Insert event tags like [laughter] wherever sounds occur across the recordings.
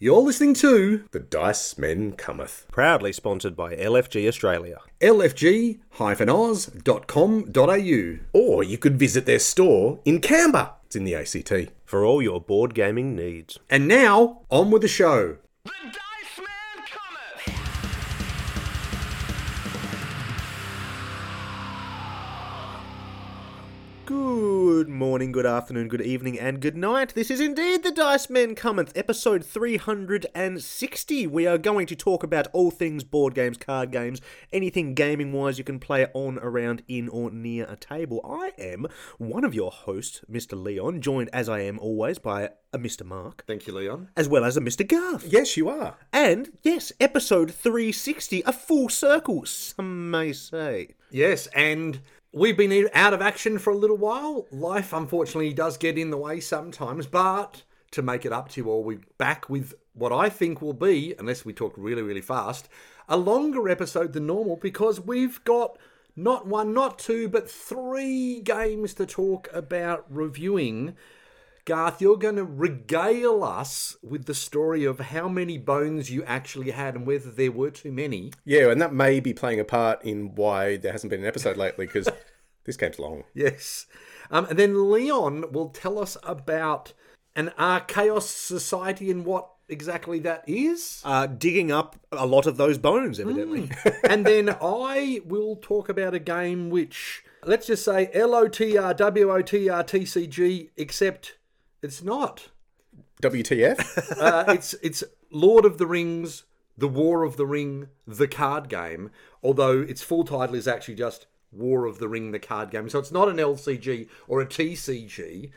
You're listening to The Dice Men Cometh. Proudly sponsored by LFG Australia. lfg-oz.com.au Or you could visit their store in Canberra. It's in the ACT. For all your board gaming needs. And now, on with the show. The Dice Good morning, good afternoon, good evening, and good night. This is indeed the Dice Men Cometh, episode 360. We are going to talk about all things board games, card games, anything gaming wise you can play on, around, in, or near a table. I am one of your hosts, Mr. Leon, joined as I am always by a Mr. Mark, Thank you, Leon. as well as a Mr. Garth. Yes, you are. And yes, episode 360, a full circle, some may say. Yes, and we've been out of action for a little while. Life, unfortunately, does get in the way sometimes, but to make it up to you all, we're back with what I think will be, unless we talk really, really fast, a longer episode than normal because we've got not one, not two, but three games to talk about reviewing. Garth, you're going to regale us with the story of how many bones you actually had and whether there were too many. Yeah, and that may be playing a part in why there hasn't been an episode lately because [laughs] this game's long. Yes. Um, and then Leon will tell us about an Archeos society and what exactly that is. Uh, digging up a lot of those bones, evidently. [laughs] and then I will talk about a game which, let's just say L O T R W O T R T C G, except it's not. WTF? Uh, it's it's Lord of the Rings, The War of the Ring, the card game. Although its full title is actually just War of the Ring, the card game. So it's not an LCG or a TCG,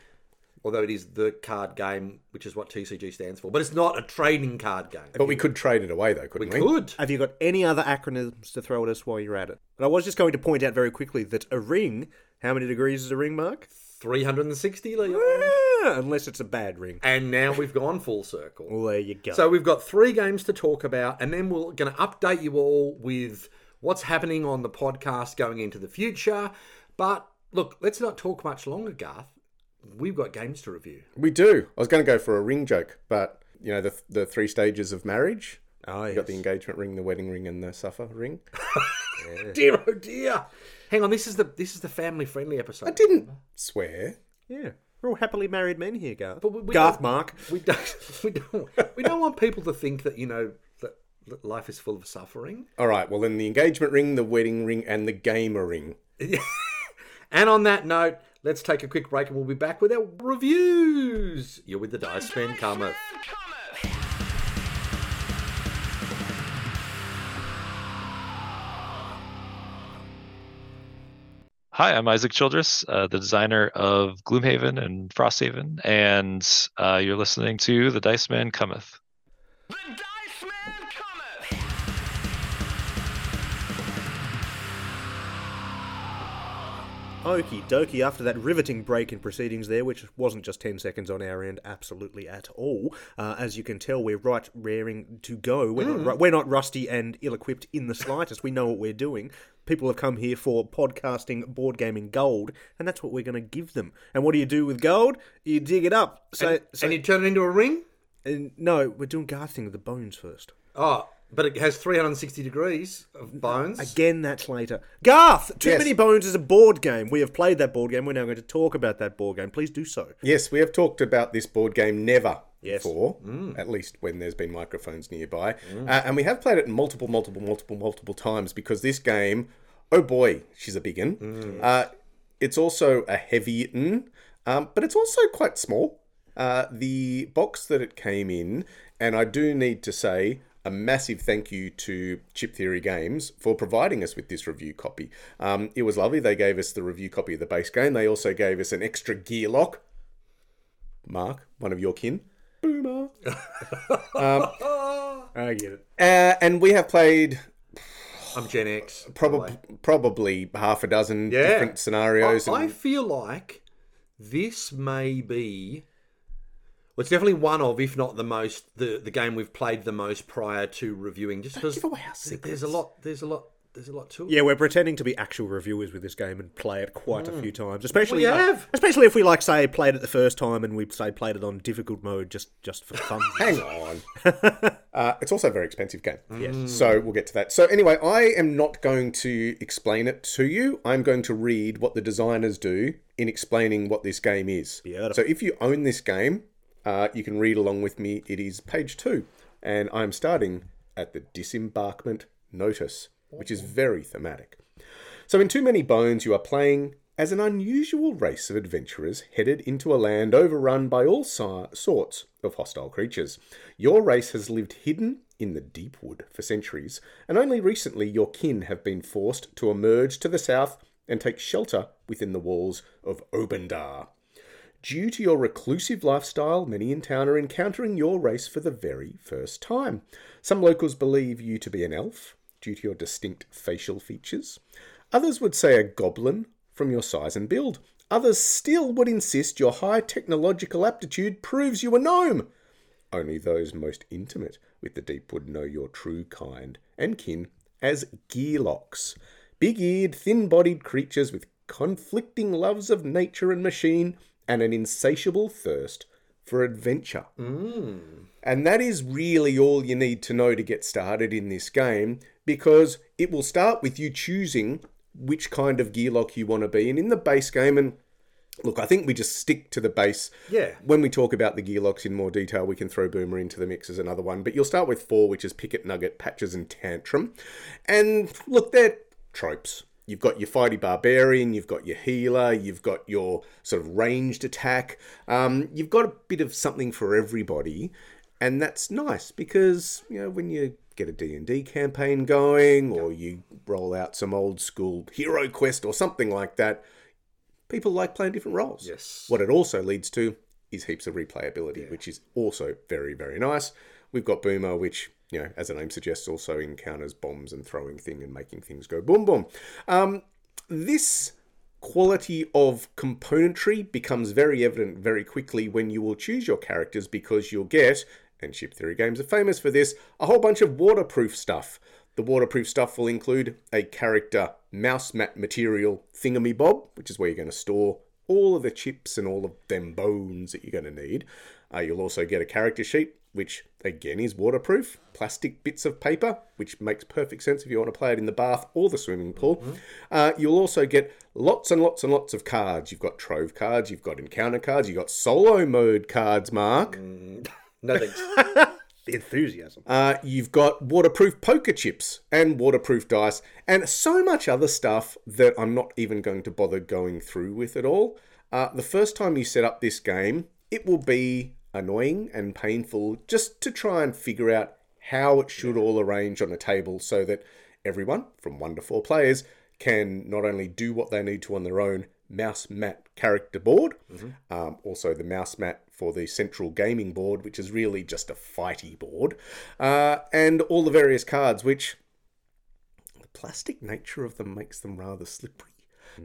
although it is the card game, which is what TCG stands for. But it's not a trading card game. but we could trade it away though, couldn't we? we? could. Have you got any other acronyms to throw at us while you're at it? But I was just going to point out very quickly that a ring, how many degrees is a ring, Mark? 360, Leon. [laughs] Unless it's a bad ring. And now we've gone full circle. Well, there you go. So we've got three games to talk about, and then we're going to update you all with what's happening on the podcast going into the future. But look, let's not talk much longer, Garth. We've got games to review. We do. I was going to go for a ring joke, but you know the the three stages of marriage. Ah, oh, You got the engagement ring, the wedding ring, and the suffer ring. [laughs] Dear oh dear. Hang on, this is the this is the family friendly episode. I didn't swear. yeah. We're all happily married men here, Garth. But we- we Garth, don't- Mark. We don't [laughs] we don't we don't want people to think that you know that, that life is full of suffering. All right. Well, then the engagement ring, the wedding ring, and the gamer ring. [laughs] And on that note, let's take a quick break and we'll be back with our reviews. You're with the Dice Men Cometh. Man cometh! Hi, I'm Isaac Childres, uh, the designer of Gloomhaven and Frosthaven, and uh, you're listening to The Dice Man Cometh. The Dice Man cometh! Okie dokie, after that riveting break in proceedings there, which wasn't just 10 seconds on our end, absolutely at all. Uh, as you can tell, we're right raring to go. We're, not, we're not rusty and ill equipped in the slightest. We know what we're doing. People have come here for podcasting, board gaming gold, and that's what we're going to give them. And what do you do with gold? You dig it up. So, And, so and you turn it into a ring? and no, we're doing garthing of the bones first. Oh, but it has 360 degrees of bones. Again, that's later. Garth, Too Yes. Many Bones is a board game. We have played that board game. We're now going to talk about that board game. Please do so. Yes, we have talked about this board game never Yes. before, at least when there's been microphones nearby. Uh, and we have played it multiple, multiple, multiple, multiple times because this game, oh boy, she's a big one. Uh, it's also a heavy one, um, but it's also quite small. Uh, the box that it came in, and I do need to say a massive thank you to Chip Theory Games for providing us with this review copy. Um, it was lovely. They gave us the review copy of the base game. They also gave us an extra gear lock. Mark, one of your kin. Boomer. [laughs] I get it. Uh, and we have played I'm Gen X. probably probably half a dozen Yeah. different scenarios. I, I feel like this may be. Well, it's definitely one of, if not the most, the, the game we've played the most prior to reviewing. Just because give away our there's a lot, there's a lot, there's a lot to it. Yeah, we're pretending to be actual reviewers with this game and play it quite a few times. Especially, We have. especially if we like say played it the first time and we say played it on difficult mode just just for fun. [laughs] Hang on. [laughs] uh, it's also a very expensive game. Yes. So we'll get to that. So anyway, I am not going to explain it to you. I'm going to read what the designers do in explaining what this game is. Beautiful. So if you own this game, uh, you can read along with me. It is page two, and I'm starting at the disembarkment notice, which is very thematic. So, in Too Many Bones, you are playing as an unusual race of adventurers headed into a land overrun by all sorts of hostile creatures. Your race has lived hidden in the deep wood for centuries, and only recently your kin have been forced to emerge to the south and take shelter within the walls of Obendar. Due to your reclusive lifestyle, many in town are encountering your race for the very first time. Some locals believe you to be an elf, due to your distinct facial features. Others would say a goblin from your size and build. Others still would insist your high technological aptitude proves you a gnome. Only those most intimate with the deep would know your true kind and kin as gearlocks. Big eared, thin bodied creatures with conflicting loves of nature and machine and an insatiable thirst for adventure. Mm. And that is really all you need to know to get started in this game because it will start with you choosing which kind of gearlock you want to be. And in the base game, and look, I think we just stick to the base. Yeah. When we talk about the gearlocks in more detail, we can throw Boomer into the mix as another one. But you'll start with four, which is Picket, Nugget, Patches, and Tantrum. And look, they're tropes. You've got your fighty barbarian, you've got your healer, you've got your sort of ranged attack. Um, you've got a bit of something for everybody, and that's nice because you know when you get a D&D campaign going or you roll out some old school hero quest or something like that, people like playing different roles. Yes. What it also leads to is heaps of replayability, which is also very, very nice. We've got Boomer, which, you know, as the name suggests, also encounters bombs and throwing thing and making things go boom boom. Um, this quality of componentry becomes very evident very quickly when you will choose your characters because you'll get, and Chip Theory games are famous for this, a whole bunch of waterproof stuff. The waterproof stuff will include a character mouse mat material thingamy-bob, which is where you're going to store all of the chips and all of them bones that you're going to need. Uh, you'll also get a character sheet, which again is waterproof, plastic bits of paper, which makes perfect sense if you want to play it in the bath or the swimming pool. Uh, you'll also get lots and lots and lots of cards. You've got trove cards, you've got encounter cards, you've got solo mode cards, Mark. [laughs] No thanks. [laughs] The enthusiasm. Uh, you've got waterproof poker chips and waterproof dice and so much other stuff that I'm not even going to bother going through with at all. Uh, the first time you set up this game, it will be annoying and painful just to try and figure out how it should all arrange on a table so that everyone, from one to four players, can not only do what they need to on their own mouse mat character board, um, also the mouse mat for the central gaming board, which is really just a fighty board, uh, and all the various cards, which the plastic nature of them makes them rather slippery.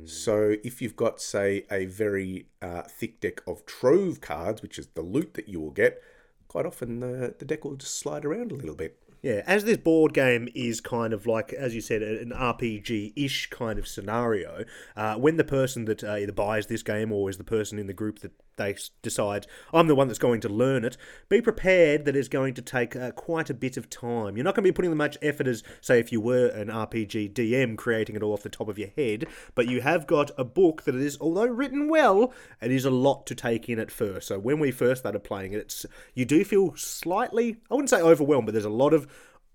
So if you've got, say, a very uh, thick deck of trove cards, which is the loot that you will get, quite often the, the deck will just slide around a little bit. Yeah, as this board game is kind of like, as you said, an RPG ish kind of scenario, uh, when the person that uh, either buys this game or is the person in the group that they decide, I'm the one that's going to learn it, be prepared that it's going to take uh, quite a bit of time. You're not going to be putting as much effort as, say, if you were an RPG DM creating it all off the top of your head, but you have got a book that is, although written well, it is a lot to take in at first. So when we first started playing it, it's you do feel slightly, I wouldn't say overwhelmed, but there's a lot of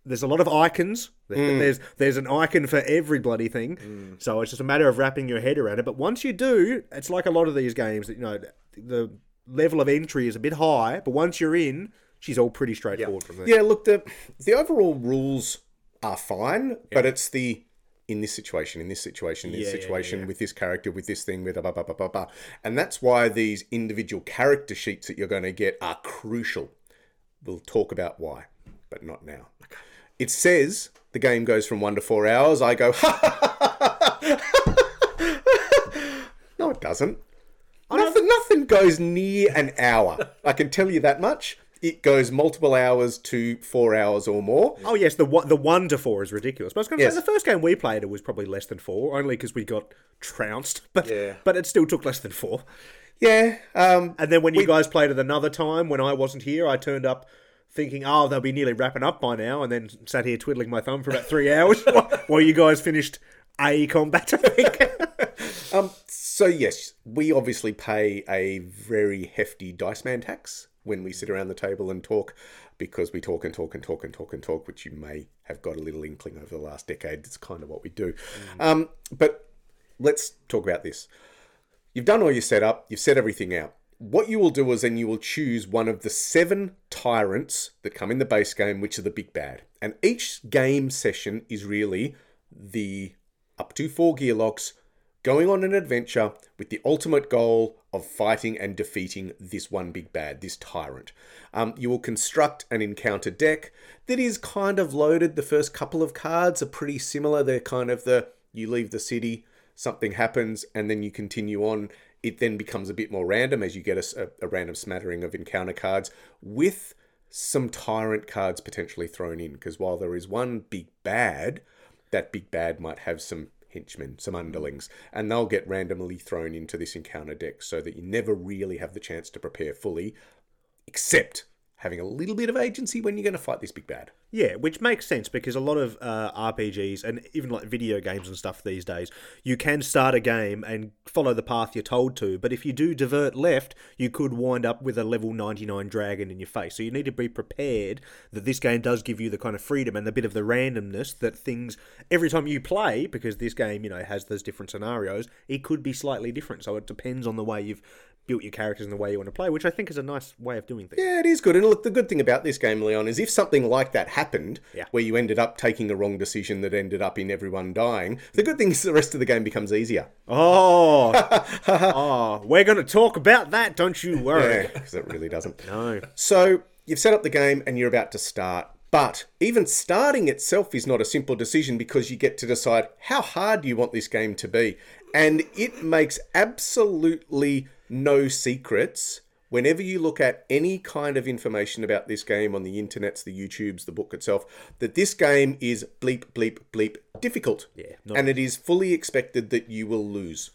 there's a lot of icons. There's there's an icon for every bloody thing. So it's just a matter of wrapping your head around it. But once you do, it's like a lot of these games that you know the level of entry is a bit high, but once you're in, she's all pretty straightforward from there. Yeah, look, the the overall rules are fine, but it's the in this situation, in this situation, in this Yeah, yeah, situation, with this character, with this thing, with blah, blah, blah, blah, blah. And that's why these individual character sheets that you're going to get are crucial. We'll talk about why, but not now. It says the game goes from one to four hours. I go, [laughs] no, it doesn't. Goes near an hour. I can tell you that much. it goes multiple hours to four hours or more. Oh yes, the one, the one to four is ridiculous. But I was going to Yes. say the first game we played it was probably less than four, only because we got trounced. [laughs] But Yeah. but it still took less than four. Yeah, um, And then when you guys played it another time, when I wasn't here, I turned up thinking, oh, they'll be nearly wrapping up by now, and then sat here twiddling my thumb for about three hours [laughs] while, while you guys finished a combat. I think. [laughs] So yes, we obviously pay a very hefty dice man tax when we sit around the table and talk, because we talk and talk and talk and talk and talk, which you may have got a little inkling over the last decade. It's kind of what we do. Um, but let's talk about this. You've done all your setup. You've set everything out. What you will do is then you will choose one of the seven tyrants that come in the base game, which are the big bad. And each game session is really the up to four gearlocks going on an adventure with the ultimate goal of fighting and defeating this one big bad, this tyrant. Um, you will construct an encounter deck that is kind of loaded. The first couple of cards are pretty similar. They're kind of the you leave the city, something happens, and then you continue on. It then becomes a bit more random as you get a random smattering of encounter cards with some tyrant cards potentially thrown in. Because while there is one big bad, that big bad might have some henchmen, some underlings, and they'll get randomly thrown into this encounter deck so that you never really have the chance to prepare fully, except having a little bit of agency when you're going to fight this big bad. Yeah, which makes sense because a lot of uh, RPGs and even like video games and stuff these days, you can start a game and follow the path you're told to, but if you do divert left, you could wind up with a level 99 dragon in your face. So you need to be prepared that this game does give you the kind of freedom and a bit of the randomness that things every time you play because this game, you know, has those different scenarios, it could be slightly different. So it depends on the way you've built your characters in the way you want to play, which I think is a nice way of doing things. Yeah, it is good. And look, the good thing about this game, Leon, is if something like that happened, Yeah. where you ended up taking a wrong decision that ended up in everyone dying, the good thing is the rest of the game becomes easier. Oh, [laughs] oh, we're going to talk about that. Don't you worry. because it really doesn't. [laughs] No. So you've set up the game and you're about to start. But even starting itself is not a simple decision because you get to decide how hard you want this game to be. And it makes absolutely no secrets whenever you look at any kind of information about this game on the internets, the YouTubes, the book itself, that this game is bleep, bleep, bleep difficult. Yeah, not- And it is fully expected that you will lose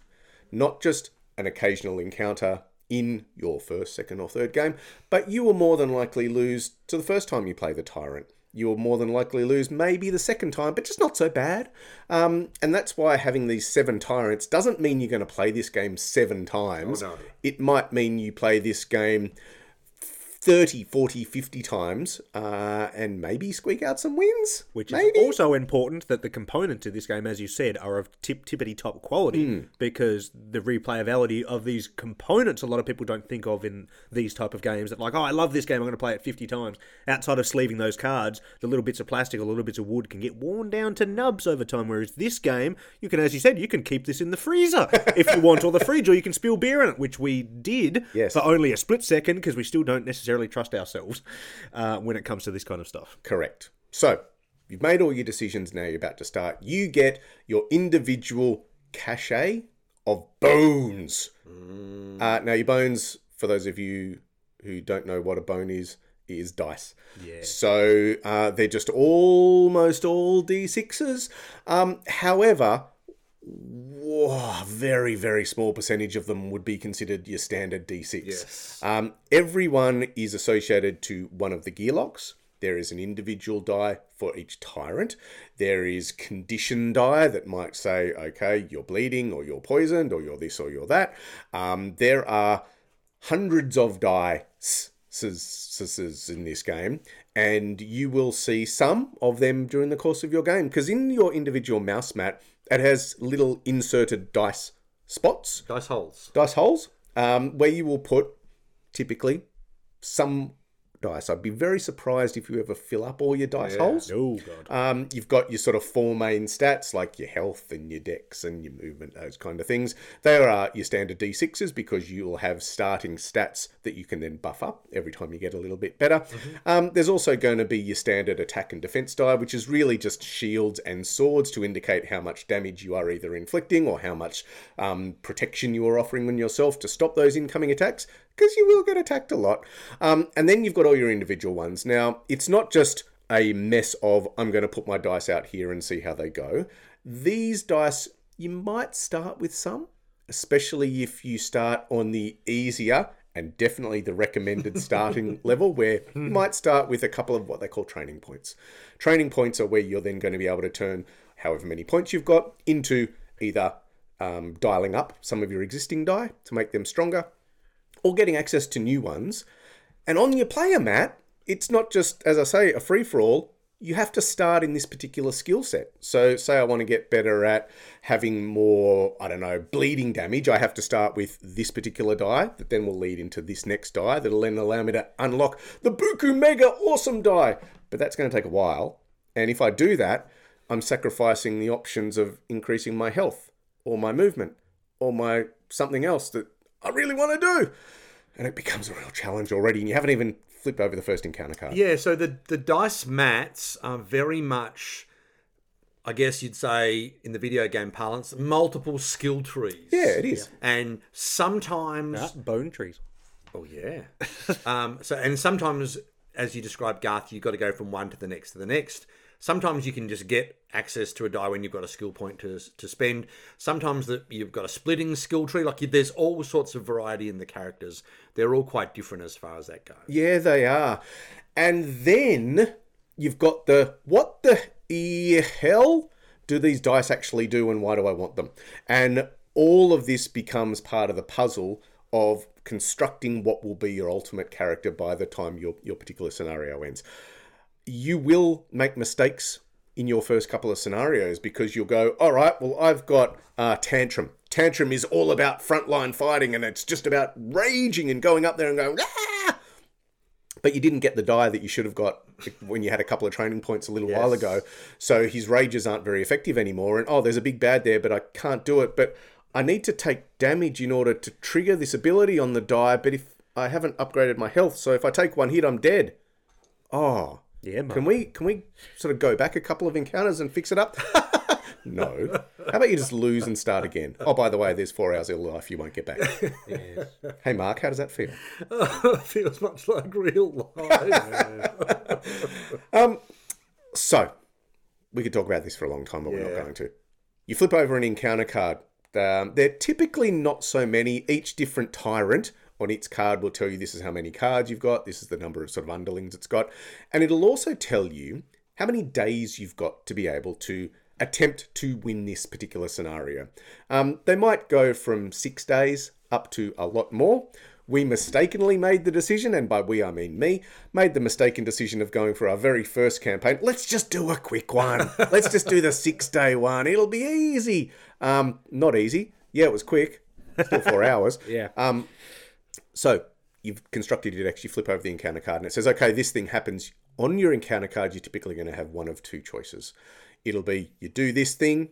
not just an occasional encounter in your first, second, or third game, but you will more than likely lose to the first time you play the Tyrant. You will more than likely lose maybe the second time, but just not so bad. Um, and that's why having these seven Tyrants doesn't mean you're going to play this game seven times. no. It might mean you play this game 30, 40, 50 times uh, and maybe squeak out some wins. Which maybe. is also important that the components of this game, as you said, are of tip tippity top quality Hmm. because the replayability of these components a lot of people don't think of in these type of games that like, oh I love this game, I'm gonna play it fifty times. Outside of sleeving those cards, the little bits of plastic or little bits of wood can get worn down to nubs over time, whereas this game, you can as you said, you can keep this in the freezer [laughs] if you want, or the fridge, or you can spill beer in it, which we did Yes. for only a split second because we still don't necessarily trust ourselves uh, when it comes to this kind of stuff. Correct. So, you've made all your decisions now, you're about to start. You get your individual cachet of bones. Uh, now, your bones, for those of you who don't know what a bone is, is dice. Yeah. So, uh, they're just almost all D6s. Um, however, Whoa, very, very small percentage of them would be considered your standard D6. Yes. Um, everyone is associated to one of the gear locks. There is an individual die for each tyrant. There is condition die that might say, okay, you're bleeding, or you're poisoned, or you're this, or you're that. Um, there are hundreds of die s- s- s- s- in this game, and you will see some of them during the course of your game. Because in your individual mouse mat, it has little inserted dice spots Dice holes. dice holes um, where you will put typically some dice. I'd be very surprised if you ever fill up all your dice holes. Oh god. Um, you've got your sort of four main stats like your health and your dex and your movement, those kind of things. There are your standard d6s because you'll have starting stats that you can then buff up every time you get a little bit better. Um, there's also going to be your standard attack and defense die, which is really just shields and swords to indicate how much damage you are either inflicting or how much um, protection you are offering on yourself to stop those incoming attacks. Because you will get attacked a lot. Um, and then you've got all your individual ones. Now, it's not just a mess of I'm going to put my dice out here and see how they go. These dice, you might start with some, especially if you start on the easier and definitely the recommended [laughs] starting level, where you might start with a couple of what they call training points. Training points are where you're then going to be able to turn however many points you've got into either um, dialing up some of your existing die to make them stronger, or getting access to new ones. And on your player mat, it's not just, as I say, a free for all. You have to start in this particular skill set. So, say I want to get better at having more, I don't know, bleeding damage. I have to start with this particular die that then will lead into this next die that'll then allow me to unlock the Buku Mega Awesome die. But that's going to take a while. And if I do that, I'm sacrificing the options of increasing my health or my movement or my something else that I really want to do. And it becomes a real challenge already, and you haven't even flipped over the first encounter card. Yeah, so the the dice mats are very much, I guess you'd say in the video game parlance, multiple skill trees. Yeah, it is. And sometimes, Ah, bone trees. oh yeah, [laughs] um, so and sometimes, as you described, Garth, you've got to go from one to the next to the next. Sometimes you can just get access to a die when you've got a skill point to to spend. Sometimes that you've got a splitting skill tree. Like there's all sorts of variety in the characters. They're all quite different as far as that goes. Yeah, they are. And then you've got the what the hell do these dice actually do and why do I want them? And all of this becomes part of the puzzle of constructing what will be your ultimate character by the time your, your particular scenario ends. You will make mistakes in your first couple of scenarios because you'll go, all right, well, I've got uh, Tantrum. Tantrum is all about frontline fighting and it's just about raging and going up there and going, ah! but you didn't get the die that you should have got when you had a couple of training points a little while ago. So his rages aren't very effective anymore. And oh, there's a big bad there, but I can't do it. But I need to take damage in order to trigger this ability on the die. But if I haven't upgraded my health, so if I take one hit, I'm dead. Oh, Yeah, man. can we can we sort of go back a couple of encounters and fix it up? [laughs] no. How about you just lose and start again? Oh, by the way, there's four hours of your life you won't get back. Hey, Mark, how does that feel? [laughs] feels much like real life. [laughs] um, So, we could talk about this for a long time, but we're not going to. You flip over an encounter card. Um, they're typically not so many. Each different tyrant on its card will tell you this is how many cards you've got, this is the number of sort of underlings it's got, and it'll also tell you how many days you've got to be able to attempt to win this particular scenario. Um, they might go from six days up to a lot more. We mistakenly made the decision, and by we I mean me, made the mistaken decision of going for our very first campaign. Let's just do a quick one. Let's just do the six day one. It'll be easy. Um, not easy. Yeah, it was quick. Still four [laughs] hours. Yeah. Um, so you've constructed your deck, you flip over the encounter card, and it says, okay, this thing happens. On your encounter card, you're typically going to have one of two choices. It'll be you do this thing.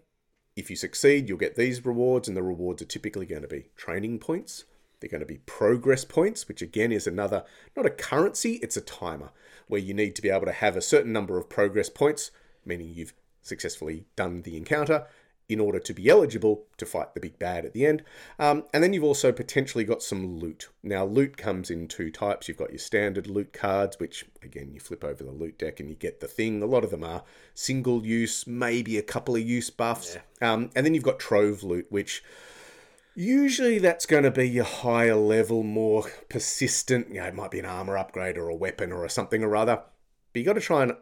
If you succeed, you'll get these rewards, and the rewards are typically going to be training points. They're going to be progress points, which again is another, not a currency, it's a timer, where you need to be able to have a certain number of progress points, meaning you've successfully done the encounter, in order to be eligible to fight the big bad at the end. Um, and then you've also potentially got some loot. Now, loot comes in two types. You've got your standard loot cards, which again, you flip over the loot deck and you get the thing. A lot of them are single use, maybe a couple of use buffs. Um, and then you've got trove loot, which Usually that's going to be your higher level, more persistent. You know, it might be an armor upgrade or a weapon or a something or other. But you've got to try and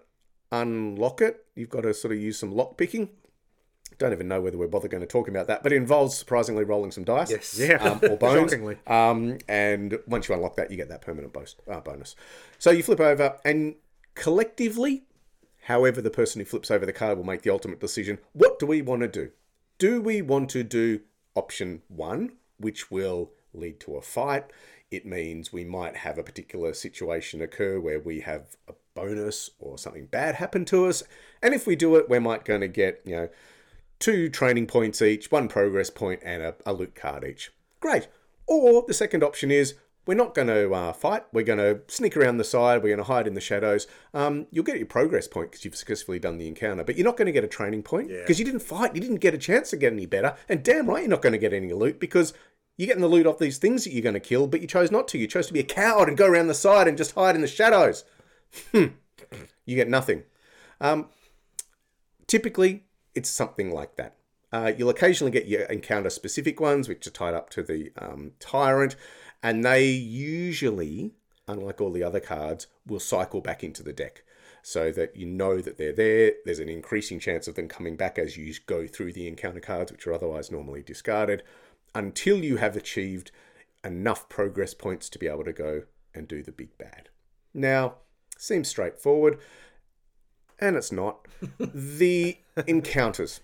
unlock it. You've got to sort of use some lock picking. Don't even know whether we're bothered going to talk about that, but it involves surprisingly rolling some dice. Yes. Yeah. Um, or [laughs] bones. Shockingly. Um, and once you unlock that, you get that permanent bonus. Uh, bonus. So you flip over, and collectively, however, the person who flips over the card will make the ultimate decision. What do we want to do? Do we want to do option one, which will lead to a fight? It means we might have a particular situation occur where we have a bonus or something bad happen to us. And if we do it, we might going to get, you know, two training points each, one progress point, and a, a loot card each. Great. Or the second option is we're not going to uh, fight. We're going to sneak around the side. We're going to hide in the shadows. Um, you'll get your progress point because you've successfully done the encounter, but you're not going to get a training point because you didn't fight. You didn't get a chance to get any better. And damn right, you're not going to get any loot because You're getting the loot off these things that you're going to kill, but you chose not to. You chose to be a coward and go around the side and just hide in the shadows. Hmm. you get nothing. Um, typically, it's something like that. Uh, you'll occasionally get your encounter specific ones, which are tied up to the um, tyrant, and they usually, unlike all the other cards, will cycle back into the deck so that you know that they're there. There's an increasing chance of them coming back as you go through the encounter cards, which are otherwise normally discarded, until you have achieved enough progress points to be able to go and do the big bad. Now, seems straightforward, and it's not. [laughs] the encounters.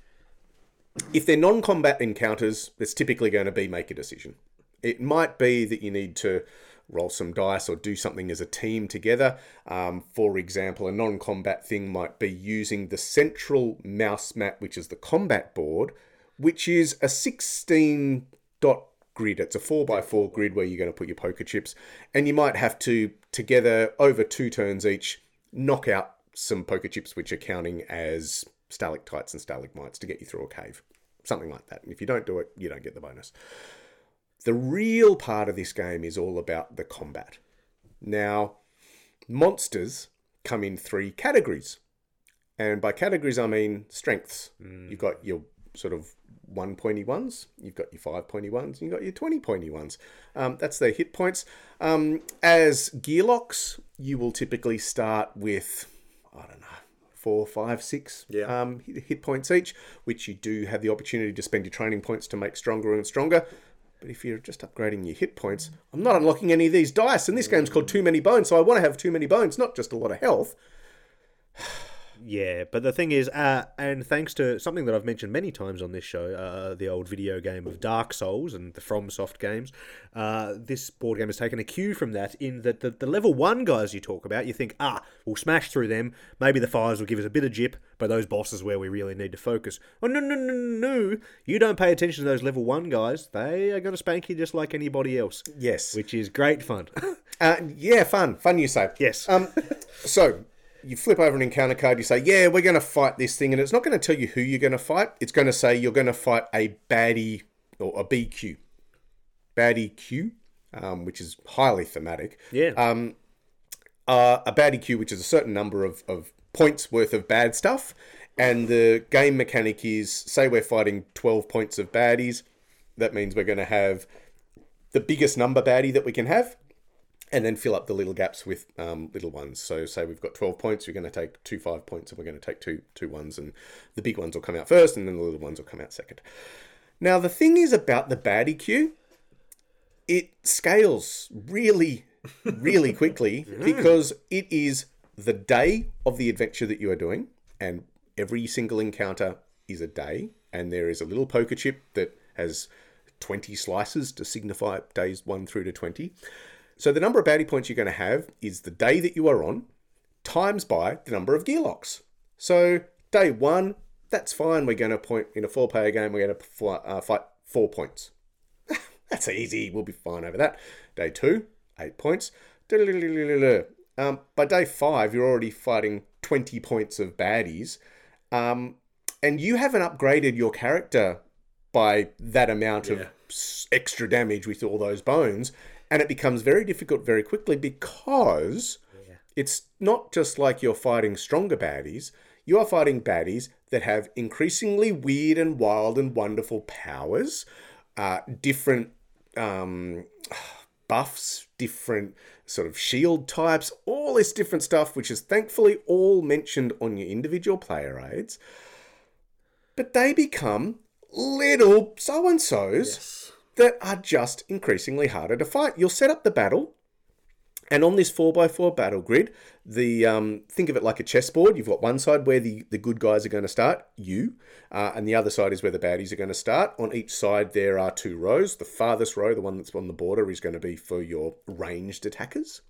If they're non combat encounters, it's typically going to be make a decision. It might be that you need to roll some dice or do something as a team together. Um, for example, a non combat thing might be using the central mouse mat, which is the combat board, which is a 16 dot grid. It's a 4x4 grid where you're going to put your poker chips, and you might have to, together over two turns each, knock out some poker chips which are counting as stalactites and stalagmites to get you through a cave. Something like that. And if you don't do it, you don't get the bonus. The real part of this game is all about the combat. Now, monsters come in three categories. And by categories, I mean strengths. You've got your sort of one pointy ones, you've got your five pointy ones, and you've got your 20 pointy ones. Um, that's their hit points. Um, as gearlocks, you will typically start with, I don't know, four, five, six Yeah. um, hit hit points each, which you do have the opportunity to spend your training points to make stronger and stronger. But if you're just upgrading your hit points, I'm not unlocking any of these dice. And this game's called Too Many Bones, so I want to have too many bones, not just a lot of health. Yeah, but the thing is, uh, and thanks to something that I've mentioned many times on this show, uh, the old video game of Dark Souls and the FromSoft games, uh, this board game has taken a cue from that in that the, the level one guys you talk about, you think, ah, we'll smash through them, maybe the fires will give us a bit of jip, but those bosses where we really need to focus. Oh, no, no, no, no, no. You don't pay attention to those level one guys, they are going to spank you just like anybody else, Yes. which is great fun. Uh, yeah, fun. Fun, you say. yes. Um, so you flip over an encounter card. You say, "Yeah, we're going to fight this thing," and it's not going to tell you who you're going to fight. It's going to say you're going to fight a baddie or a BQ, baddie Q, um, which is highly thematic. yeah. Um, uh, a baddie Q, which is a certain number of, of points worth of bad stuff. And the game mechanic is say we're fighting 12 points of baddies. That means we're going to have the biggest number baddie that we can have and then fill up the little gaps with um, little ones. So say we've got 12 points, we're going to take two five points and we're going to take two two ones and the big ones will come out first and then the little ones will come out second. Now the thing is about the baddie queue, it scales really, really quickly [laughs] because it is the day of the adventure that you are doing, and every single encounter is a day, and there is a little poker chip that has 20 slices to signify days 1 through to 20. So the number of baddie points you're going to have is the day that you are on times by the number of gear locks. So day 1, that's fine. We're going to point in a four player game, we're going to fly, uh, fight 4 points. [laughs] That's easy. We'll be fine over that. Day two, eight points. [laughs] Um, by day five, you're already fighting 20 points of baddies. Um, and you haven't upgraded your character by that amount of extra damage with all those bones. And it becomes very difficult very quickly because it's not just like you're fighting stronger baddies. You are fighting baddies that have increasingly weird and wild and wonderful powers, uh, different um, [sighs] buffs, different sort of shield types, all this different stuff, which is thankfully all mentioned on your individual player aids. But they become little so and so's that are just increasingly harder to fight. You'll set up the battle, and on this 4x4 battle grid, the um, think of it like a chessboard. You've got one side where the, the good guys are going to start, you, uh, and the other side is where the baddies are going to start. On each side, there are two rows. The farthest row, the one that's on the border, is going to be for your ranged attackers.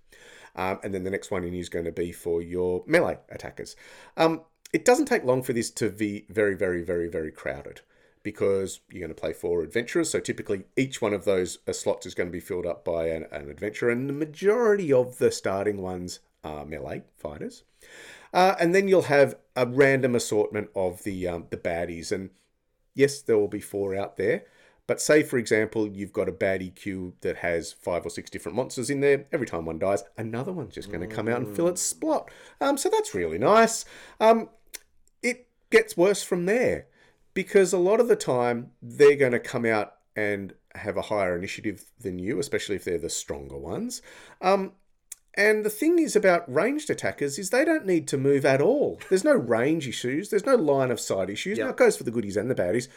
Um, and then the next one in is going to be for your melee attackers. Um, it doesn't take long for this to be very, very, very, very crowded because you're going to play four adventurers. So typically, each one of those uh, slots is going to be filled up by an, an adventurer, and the majority of the starting ones are melee fighters. Uh, and then you'll have a random assortment of the um, the baddies, and yes, there will be four out there, But say, for example, you've got a baddie queue that has five or six different monsters in there. Every time one dies, another one's just going to come out and fill its spot. Um, so that's really nice. Um, it gets worse from there because a lot of the time they're going to come out and have a higher initiative than you, especially if they're the stronger ones. Um, and the thing is about ranged attackers is they don't need to move at all. There's no range issues. There's no line of sight issues. Now it goes for the goodies and the baddies,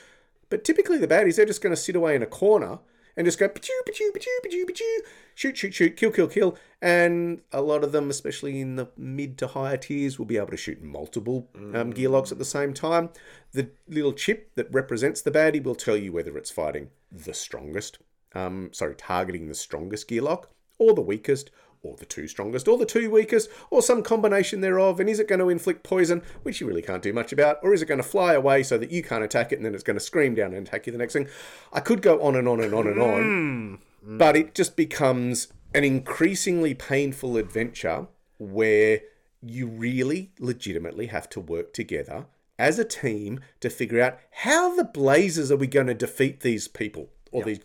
but typically the baddies they're just going to sit away in a corner and just go pachoo pachoo pachoo shoot shoot shoot, kill kill kill. And a lot of them, especially in the mid to higher tiers, will be able to shoot multiple um, gear locks at the same time. The little chip that represents the baddie will tell you whether it's fighting the strongest, um, sorry, targeting the strongest gear lock or the weakest or the two strongest, or the two weakest, or some combination thereof. And is it going to inflict poison, which you really can't do much about, or is it going to fly away so that you can't attack it and then it's going to scream down and attack you the next thing? I could go on and on and on and on, hmm. but it just becomes an increasingly painful adventure where you really legitimately have to work together as a team to figure out how the blazes are we going to defeat these people or these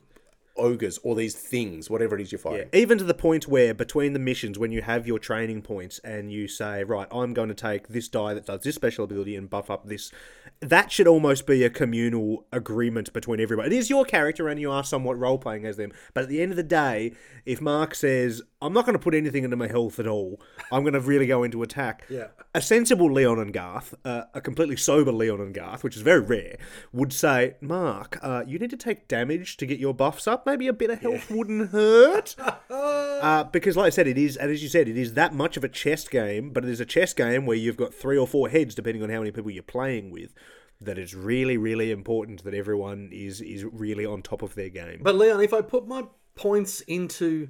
ogres or these things, whatever it is you're fighting. Even to the point where between the missions, when you have your training points and you say, right, I'm going to take this die that does this special ability and buff up this, that should almost be a communal agreement between everybody. It is your character and you are somewhat role playing as them. But at the end of the day, if Mark says, I'm not going to put anything into my health at all, I'm going to really go into attack. Yeah. A sensible Leon and Garth, uh, a completely sober Leon and Garth, which is very rare, would say, Mark, uh, you need to take damage to get your buffs up. Maybe a bit of health wouldn't hurt. [laughs] uh, because, like I said, it is, and as you said, it is that much of a chess game, but it is a chess game where you've got three or four heads, depending on how many people you're playing with. That it's really, really important that everyone is is really on top of their game. But Leon, if I put my points into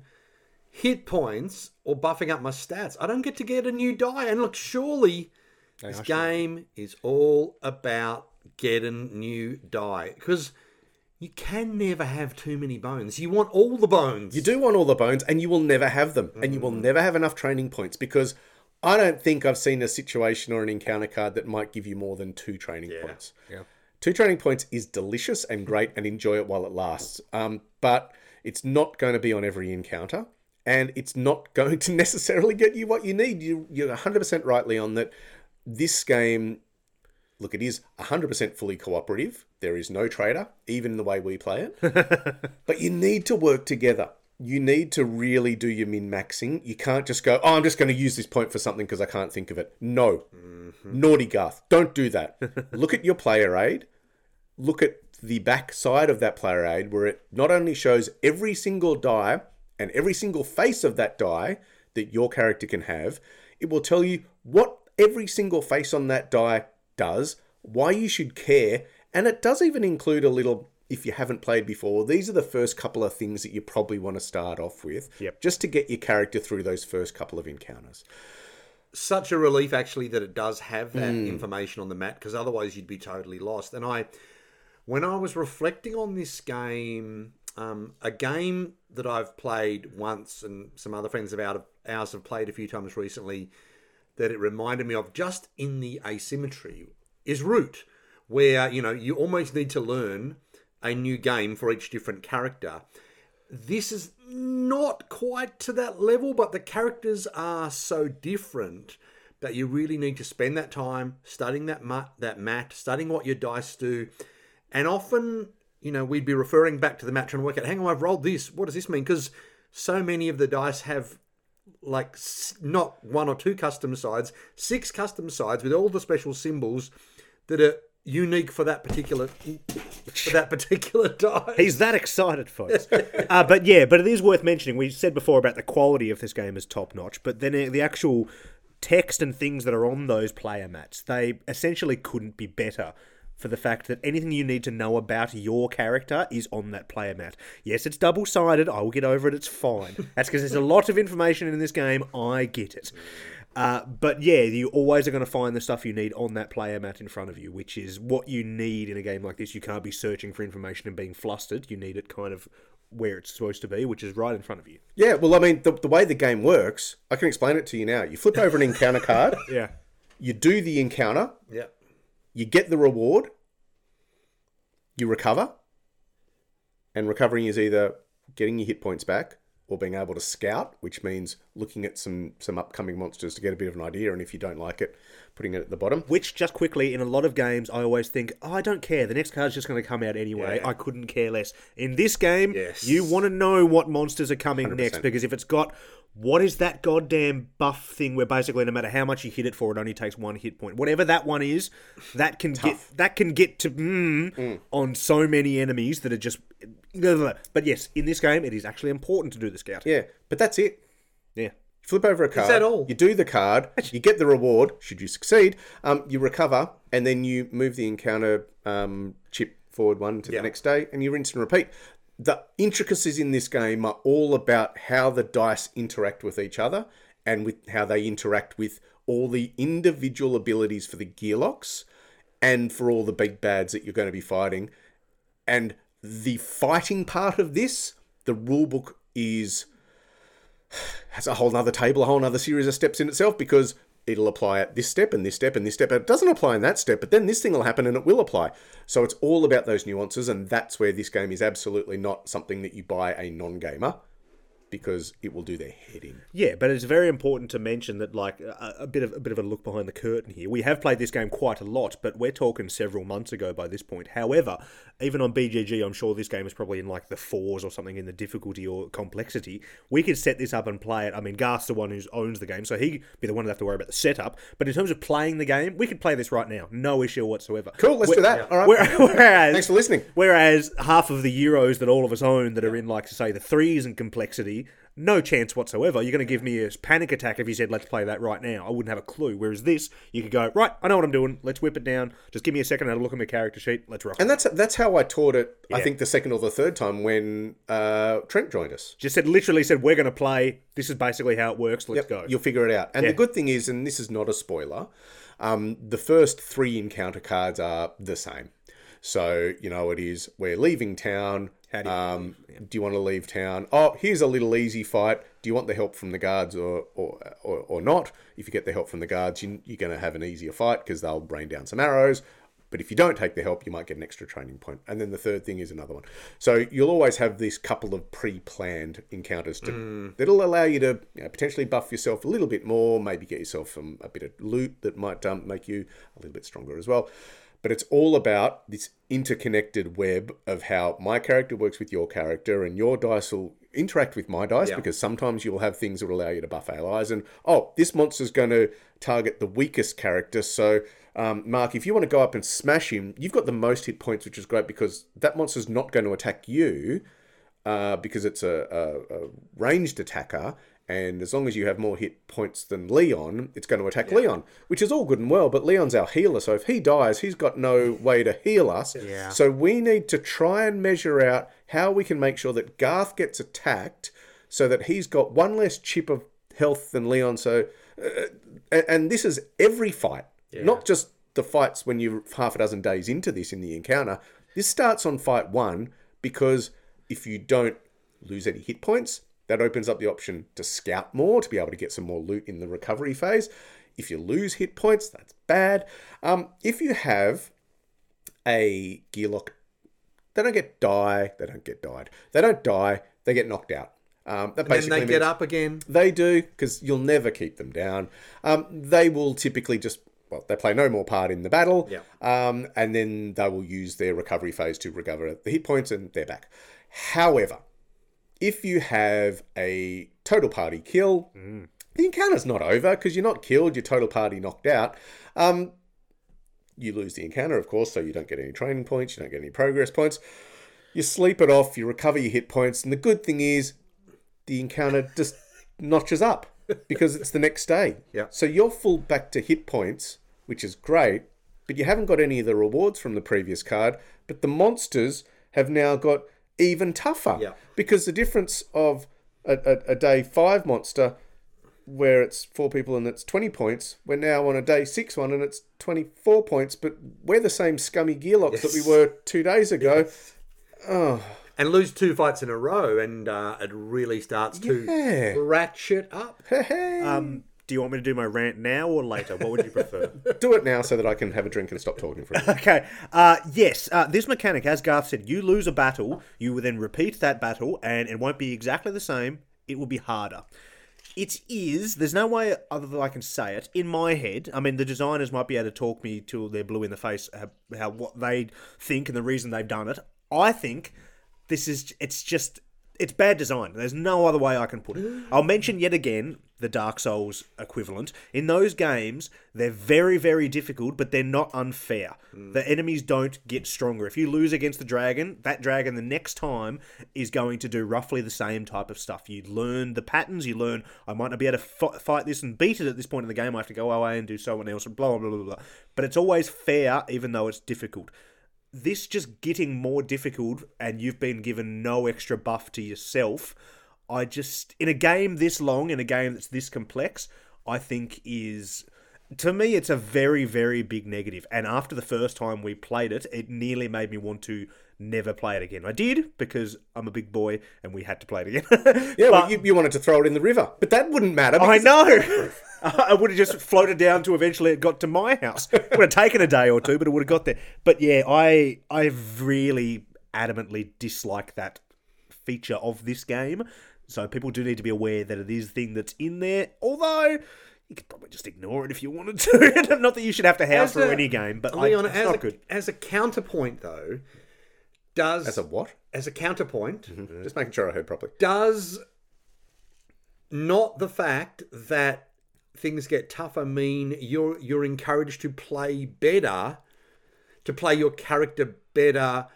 hit points or buffing up my stats, I don't get to get a new die. And look, surely this game is all about getting new die because you can never have too many bones. You want all the bones. You do want all the bones, and you will never have them, and you will never have enough training points because I don't think I've seen a situation or an encounter card that might give you more than two training points. Yeah. Two training points is delicious and great, and enjoy it while it lasts. Um, but it's not going to be on every encounter, and it's not [laughs] going to necessarily get you what you need. You, you're 100% rightly on that. This game look, it is 100% fully cooperative. There is no trader, even in the way we play it. [laughs] but you need to work together. You need to really do your min maxing. You can't just go, oh, I'm just going to use this point for something because I can't think of it. No. Mm-hmm. Naughty Garth. Don't do that. [laughs] Look at your player aid. Look at the back side of that player aid where it not only shows every single die and every single face of that die that your character can have, it will tell you what every single face on that die does, why you should care, and it does even include a little if you haven't played before, these are the first couple of things that you probably want to start off with. Yep. Just to get your character through those first couple of encounters. such a relief actually that it does have that information on the mat because otherwise you'd be totally lost. And I, when I was reflecting on this game, um, a game that I've played once and some other friends of ours have played a few times recently, that it reminded me of just in the asymmetry is Root, where you know you almost need to learn a new game for each different character. This is not quite to that level, but the characters are so different that you really need to spend that time studying that mat, that mat, studying what your dice do, and often, you know, we'd be referring back to the mat and work out, hang on, I've rolled this. What does this mean? Because so many of the dice have like not one or two custom sides, six custom sides with all the special symbols that are unique for that particular for that particular [laughs] die. He's that excited, folks. uh, but yeah, but it is worth mentioning. We said before about the quality of this game is top notch, but then uh, the actual text and things that are on those player mats, they essentially couldn't be better. For the fact that anything you need to know about your character is on that player mat. Yes, it's double sided. I will get over it. It's fine. That's because there's a lot of information in this game. I get it. Uh, but yeah, you always are going to find the stuff you need on that player mat in front of you, which is what you need in a game like this. You can't be searching for information and being flustered. You need it kind of where it's supposed to be, which is right in front of you. Yeah, well, I mean, the, the way the game works, I can explain it to you now. You flip over an encounter card, [laughs] Yeah. you do the encounter, yeah. You get the reward, you recover, And recovering is either getting your hit points back or being able to scout, which means looking at some some upcoming monsters to get a bit of an idea. And if you don't like it, putting it at the bottom. Which, just quickly, in a lot of games, I always think, oh, I don't care. The next card's just going to come out anyway. Yeah. I couldn't care less. In this game, Yes. you want to know what monsters are coming 100%. next because if it's got what is that goddamn buff thing where basically no matter how much you hit it for, it only takes one hit point. Whatever that one is, that can get that can get to mm, on so many enemies that are just. But yes, in this game, it is actually important to do the scout. Yeah, but that's it. Yeah. Flip over a card. Is that all? You do the card. You get the reward. Should you succeed, um, you recover, and then you move the encounter um, chip forward one to Yeah. the next day, and you rinse and repeat. The intricacies in this game are all about how the dice interact with each other, and with how they interact with all the individual abilities for the gearlocs, and for all the big bads that you're going to be fighting. And the fighting part of this, the rulebook is [sighs] has a whole nother table, a whole nother series of steps in itself because it'll apply at this step and this step and this step. But it doesn't apply in that step, but then this thing will happen and it will apply. So it's all about those nuances, and that's where this game is absolutely not something that you buy a non gamer because it will do their head in. Yeah, but it's very important to mention that, like, a, a bit of a bit of a look behind the curtain here. We have played this game quite a lot, but we're talking several months ago by this point. However, even on BGG, I'm sure this game is probably in like the fours or something in the difficulty or complexity. We could set this up and play it. I mean, Garth's the one who owns the game, so he'd be the one to have to worry about the setup. But in terms of playing the game, we could play this right now, no issue whatsoever. Cool, let's Whe- do that. All right. Where- [laughs] Whereas, Thanks for listening. Whereas half of the Euros that all of us own that are in, like, to say, the threes and complexity, no chance whatsoever. You're going to give me a panic attack if you said, let's play that right now. I wouldn't have a clue. Whereas this, you could go, right, I know what I'm doing. Let's whip it down. Just give me a second and I'll look at my character sheet. Let's rock. And that's that's how I taught it. I think the second or the third time when uh, Trent joined us. Just said, literally said, we're going to play. This is basically how it works. Let's go. You'll figure it out. And Yeah. the good thing is, and this is not a spoiler, um, the first three encounter cards are the same. So you know it is. We're leaving town. How do you um, do you want to leave town? Oh, here's a little easy fight. Do you want the help from the guards or or, or, or not? If you get the help from the guards, you, you're going to have an easier fight because they'll rain down some arrows. But if you don't take the help, you might get an extra training point. And then the third thing is another one. So you'll always have this couple of pre-planned encounters to, that'll allow you to you know, potentially buff yourself a little bit more, maybe get yourself some, a bit of loot that might um, make you a little bit stronger as well. But it's all about this interconnected web of how my character works with your character, and your dice will interact with my dice because sometimes you'll have things that will allow you to buff allies. And oh, this monster's going to target the weakest character. So, um, Mark, if you want to go up and smash him, you've got the most hit points, which is great because that monster's not going to attack you uh, because it's a, a, a ranged attacker. And as long as you have more hit points than Leon, it's going to attack Leon, which is all good and well. But Leon's our healer, so if he dies, he's got no way to heal us. Yeah. So we need to try and measure out how we can make sure that Garth gets attacked, so that he's got one less chip of health than Leon. So, uh, and, and this is every fight, not just the fights when you're half a dozen days into this in the encounter. This starts on fight one because if you don't lose any hit points, that opens up the option to scout more to be able to get some more loot in the recovery phase. If you lose hit points, that's bad. Um, if you have a gear lock, they don't get die, they don't get died. They don't die, they get knocked out. Um, that And then basically they means- get up again. they do because you'll never keep them down. Um, they will typically just well, they play no more part in the battle. Yeah. Um, and then they will use their recovery phase to recover the hit points, and they're back. However, if you have a total party kill, the encounter's not over because you're not killed. Your total party knocked out. Um, you lose the encounter, of course, so you don't get any training points. You don't get any progress points. You sleep it off. You recover your hit points, and the good thing is the encounter just notches up because it's the next day. [laughs] Yeah. So you're full back to hit points, which is great, but you haven't got any of the rewards from the previous card. But the monsters have now got even tougher. Yeah. Because the difference of a, a, a day five monster where it's four people and it's 20 points, we're now on a day six one and it's 24 points, but we're the same scummy gearlocs that we were two days ago. Oh. And lose two fights in a row, and uh, it really starts to Yeah. ratchet up. Hey. Um, Do you want me to do my rant now or later? What would you prefer? [laughs] Do it now so that I can have a drink and stop talking for a minute. Okay. Uh, yes, uh, this mechanic, as Garth said, you lose a battle, you will then repeat that battle, and it won't be exactly the same. It will be harder. It is. There's no way other than I can say it in my head. I mean, the designers might be able to talk me till they're blue in the face how, how what they think and the reason they've done it. I think this is. It's just. It's bad design. There's no other way I can put it. I'll mention yet again the Dark Souls equivalent. In those games, they're very, very difficult, but they're not unfair. The enemies don't get stronger. If you lose against the dragon, that dragon the next time is going to do roughly the same type of stuff. You learn the patterns, you learn, I might not be able to fi- fight this and beat it at this point in the game. I have to go away and do someone else, and blah, blah, blah, blah. But it's always fair, even though it's difficult this just getting more difficult and you've been given no extra buff to yourself, I just in a game this long, in a game that's this complex, I think is to me it's a very very big negative. And after the first time we played it, it nearly made me want to never play it again. I did because I'm a big boy and we had to play it again. [laughs] Yeah, well, you, you wanted to throw it in the river, but that wouldn't matter. I know. [laughs] [laughs] I would have just floated down to eventually it got to my house. It would have taken a day or two, but it would have got there. But yeah, I I really adamantly dislike that feature of this game. So people do need to be aware that it is a thing that's in there. Although you could probably just ignore it if you wanted to. [laughs] Not that you should have to house As through any game, but I, Leon, it's as not a, good. as a counterpoint, though, does As a what? as a counterpoint, mm-hmm. [laughs] Just making sure I heard properly. does not the fact that things get tougher mean you're you're encouraged to play better, to play your character better.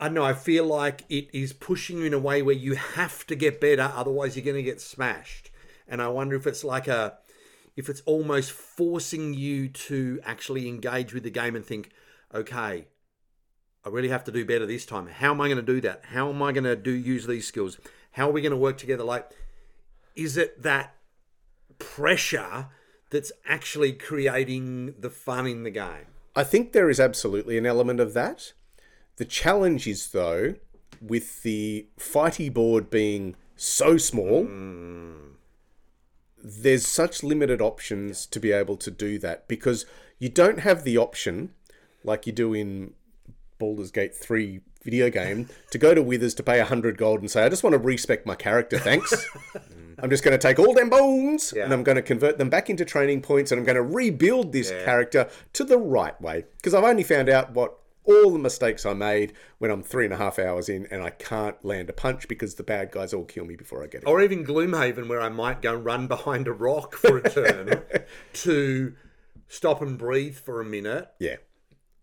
I know. I feel like it is pushing you in a way where you have to get better, otherwise you're going to get smashed. And I wonder if it's like a, if it's almost forcing you to actually engage with the game and think, okay, I really have to do better this time. How am I going to do that? How am I going to do use these skills? How are we going to work together? Like, is it that pressure that's actually creating the fun in the game? I think there is absolutely an element of that. The challenge is, though, with the fighty board being so small, there's such limited options to be able to do that because you don't have the option, like you do in Baldur's Gate 3 video game, to go to Withers to pay 100 gold and say, I just want to respec my character, thanks. I'm just going to take all them bones and I'm going to convert them back into training points and I'm going to rebuild this character to the right way. Because I've only found out what all the mistakes I made when I'm three and a half hours in and I can't land a punch because the bad guys all kill me before I get it. Or even Gloomhaven, where I might go run behind a rock for a turn [laughs] to stop and breathe for a minute, Yeah.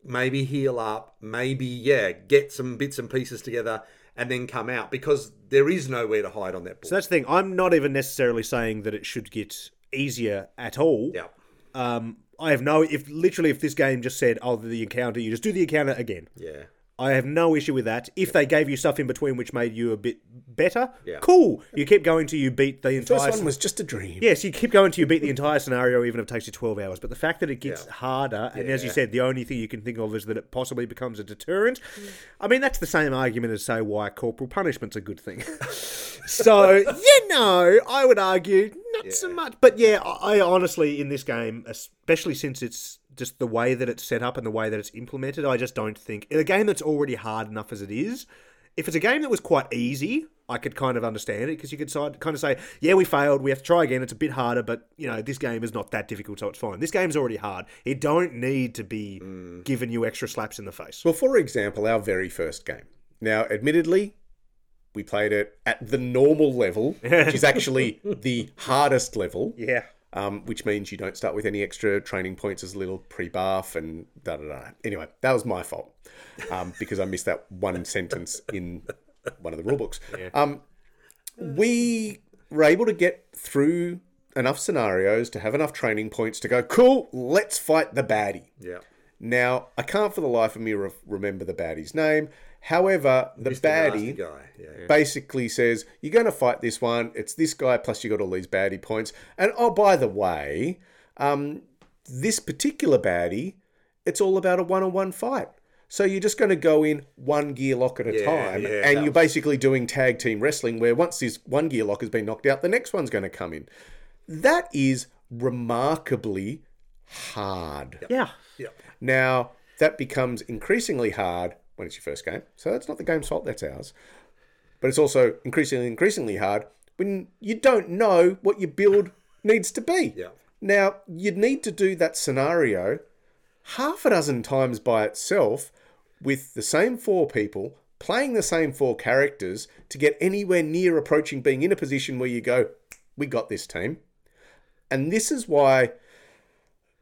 maybe heal up, maybe, yeah, get some bits and pieces together and then come out because there is nowhere to hide on that board. So that's the thing. I'm not even necessarily saying that it should get easier at all. yeah. Um, I have no if literally if this game just said, "Oh, the encounter," you just do the encounter again. Yeah. I have no issue with that. If they gave you stuff in between which made you a bit better, Yeah. cool. You keep going till you beat the entire. First one was just a dream. Yes, you keep going till you beat the entire scenario, even if it takes you 12 hours. But the fact that it gets harder, and as you said, the only thing you can think of is that it possibly becomes a deterrent. Mm. I mean, that's the same argument as, say, why corporal punishment's a good thing. [laughs] so, you know, I would argue not so much. But yeah, I, I honestly, in this game, especially since it's just the way that it's set up and the way that it's implemented, I just don't think. In a game that's already hard enough as it is, if it's a game that was quite easy, I could kind of understand it because you could kind of say, yeah, we failed, we have to try again. It's a bit harder, but you know, this game is not that difficult, so it's fine. This game's already hard. It don't need to be mm. giving you extra slaps in the face. Well, for example, our very first game. Now, admittedly, we played it at the normal level, [laughs] which is actually the hardest level. Yeah. Um, which means you don't start with any extra training points as a little pre-buff and da da da. Anyway, that was my fault um, because I missed that one sentence in one of the rule books. Um, we were able to get through enough scenarios to have enough training points to go, cool, let's fight the baddie. Yeah. Now, I can't for the life of me re- remember the baddie's name. However, the Nasty baddie guy. Yeah. basically says, You're going to fight this one. It's this guy, plus you got all these baddie points. And oh, by the way, um, this particular baddie, it's all about a one on one fight. So you're just going to go in one gear lock at a Yeah, time, yeah, and you're basically doing tag team wrestling, where once this one gear lock has been knocked out, the next one's going to come in. that is remarkably hard. Yeah. Now, that becomes increasingly hard when it's your first game. So that's not the game's fault, that's ours. But it's also increasingly, increasingly hard when you don't know what your build needs to be. Yeah. Now, you'd need to do that scenario half a dozen times by itself with the same four people playing the same four characters to get anywhere near approaching being in a position where you go, we got this team. And this is why,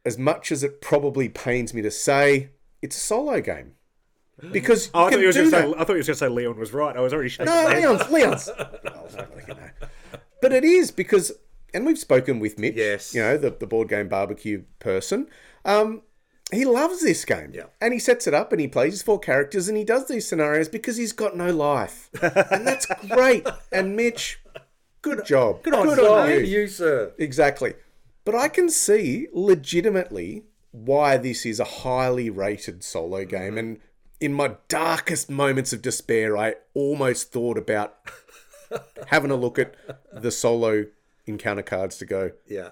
as much as it probably pains me to say, it's a solo game. Because Oh, I thought, you was gonna say. I thought you was going to say Leon was right. I was already shaking No, my head. Leon's, Leon's. [laughs] But it is because, and we've spoken with Mitch, Yes. you know, the, the board game barbecue person. Um, he loves this game. Yeah. And he sets it up and he plays his four characters and he does these scenarios because he's got no life. and that's [laughs] great. And Mitch, good job. Good on Oh, you. you, sir. Exactly. But I can see legitimately why this is a highly rated solo game. And in my darkest moments of despair, I almost thought about having a look at the solo encounter cards to go, Yeah.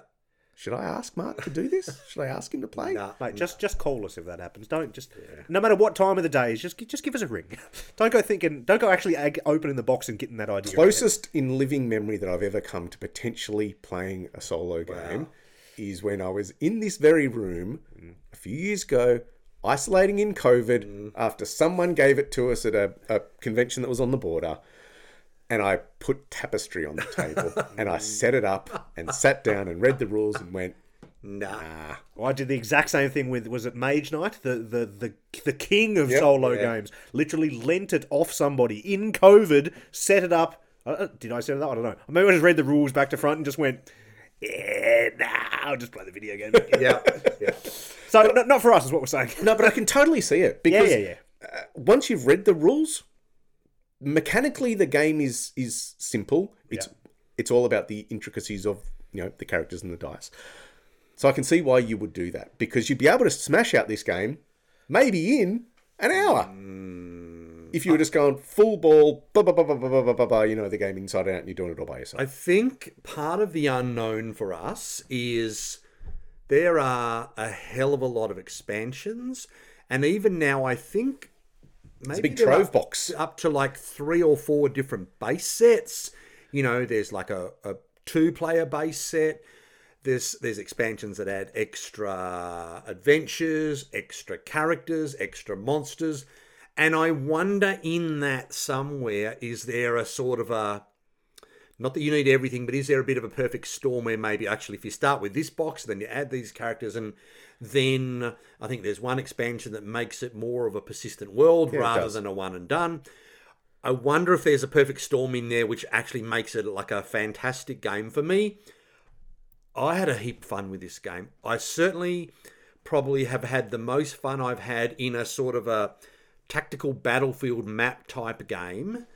should I ask Mark to do this? Should I ask him to play? Nah. Mate, just just call us if that happens. Don't just no matter what time of the day is, just just give us a ring. [laughs] Don't go thinking. Don't go actually opening the box and getting that idea. Closest in living memory that I've ever come to potentially playing a solo game is when I was in this very room a few years ago, isolating in COVID after someone gave it to us at a, a convention that was on the border. And I put tapestry on the table [laughs] and I set it up and sat down and read the rules and went, Nah. I did the exact same thing with was it Mage Knight, the the the, the king of Yep, solo yeah. games. Literally lent it off somebody in COVID, set it up. Uh, did I set it up? I don't know. Maybe I just read the rules back to front and just went, yeah, nah, I'll just play the video game. Yeah. Yeah. So not, not for us, is what we're saying. no, but I can totally see it Yeah, because yeah, yeah. Uh, once you've read the rules, mechanically the game is is simple. It's it's all about the intricacies of you know the characters and the dice. So I can see why you would do that because you'd be able to smash out this game maybe in an hour. Mm, if you were just going full ball, blah, blah, blah, blah, blah, blah, blah, blah, blah, you know the game inside out and you're doing it all by yourself. I think part of the unknown for us is there are a hell of a lot of expansions, and even now, I think maybe big trove up- box. up to like three or four different base sets. You know, there's like a, a two-player base set. There's there's expansions that add extra adventures, extra characters, extra monsters. And I wonder in that somewhere is there a sort of a not that you need everything, but is there a bit of a perfect storm where maybe actually if you start with this box, then you add these characters, and then I think there's one expansion that makes it more of a persistent world rather than a one and done. I wonder if there's a perfect storm in there which actually makes it like a fantastic game for me. I had a heap of fun with this game. I certainly probably have had the most fun I've had in a sort of a tactical battlefield map type game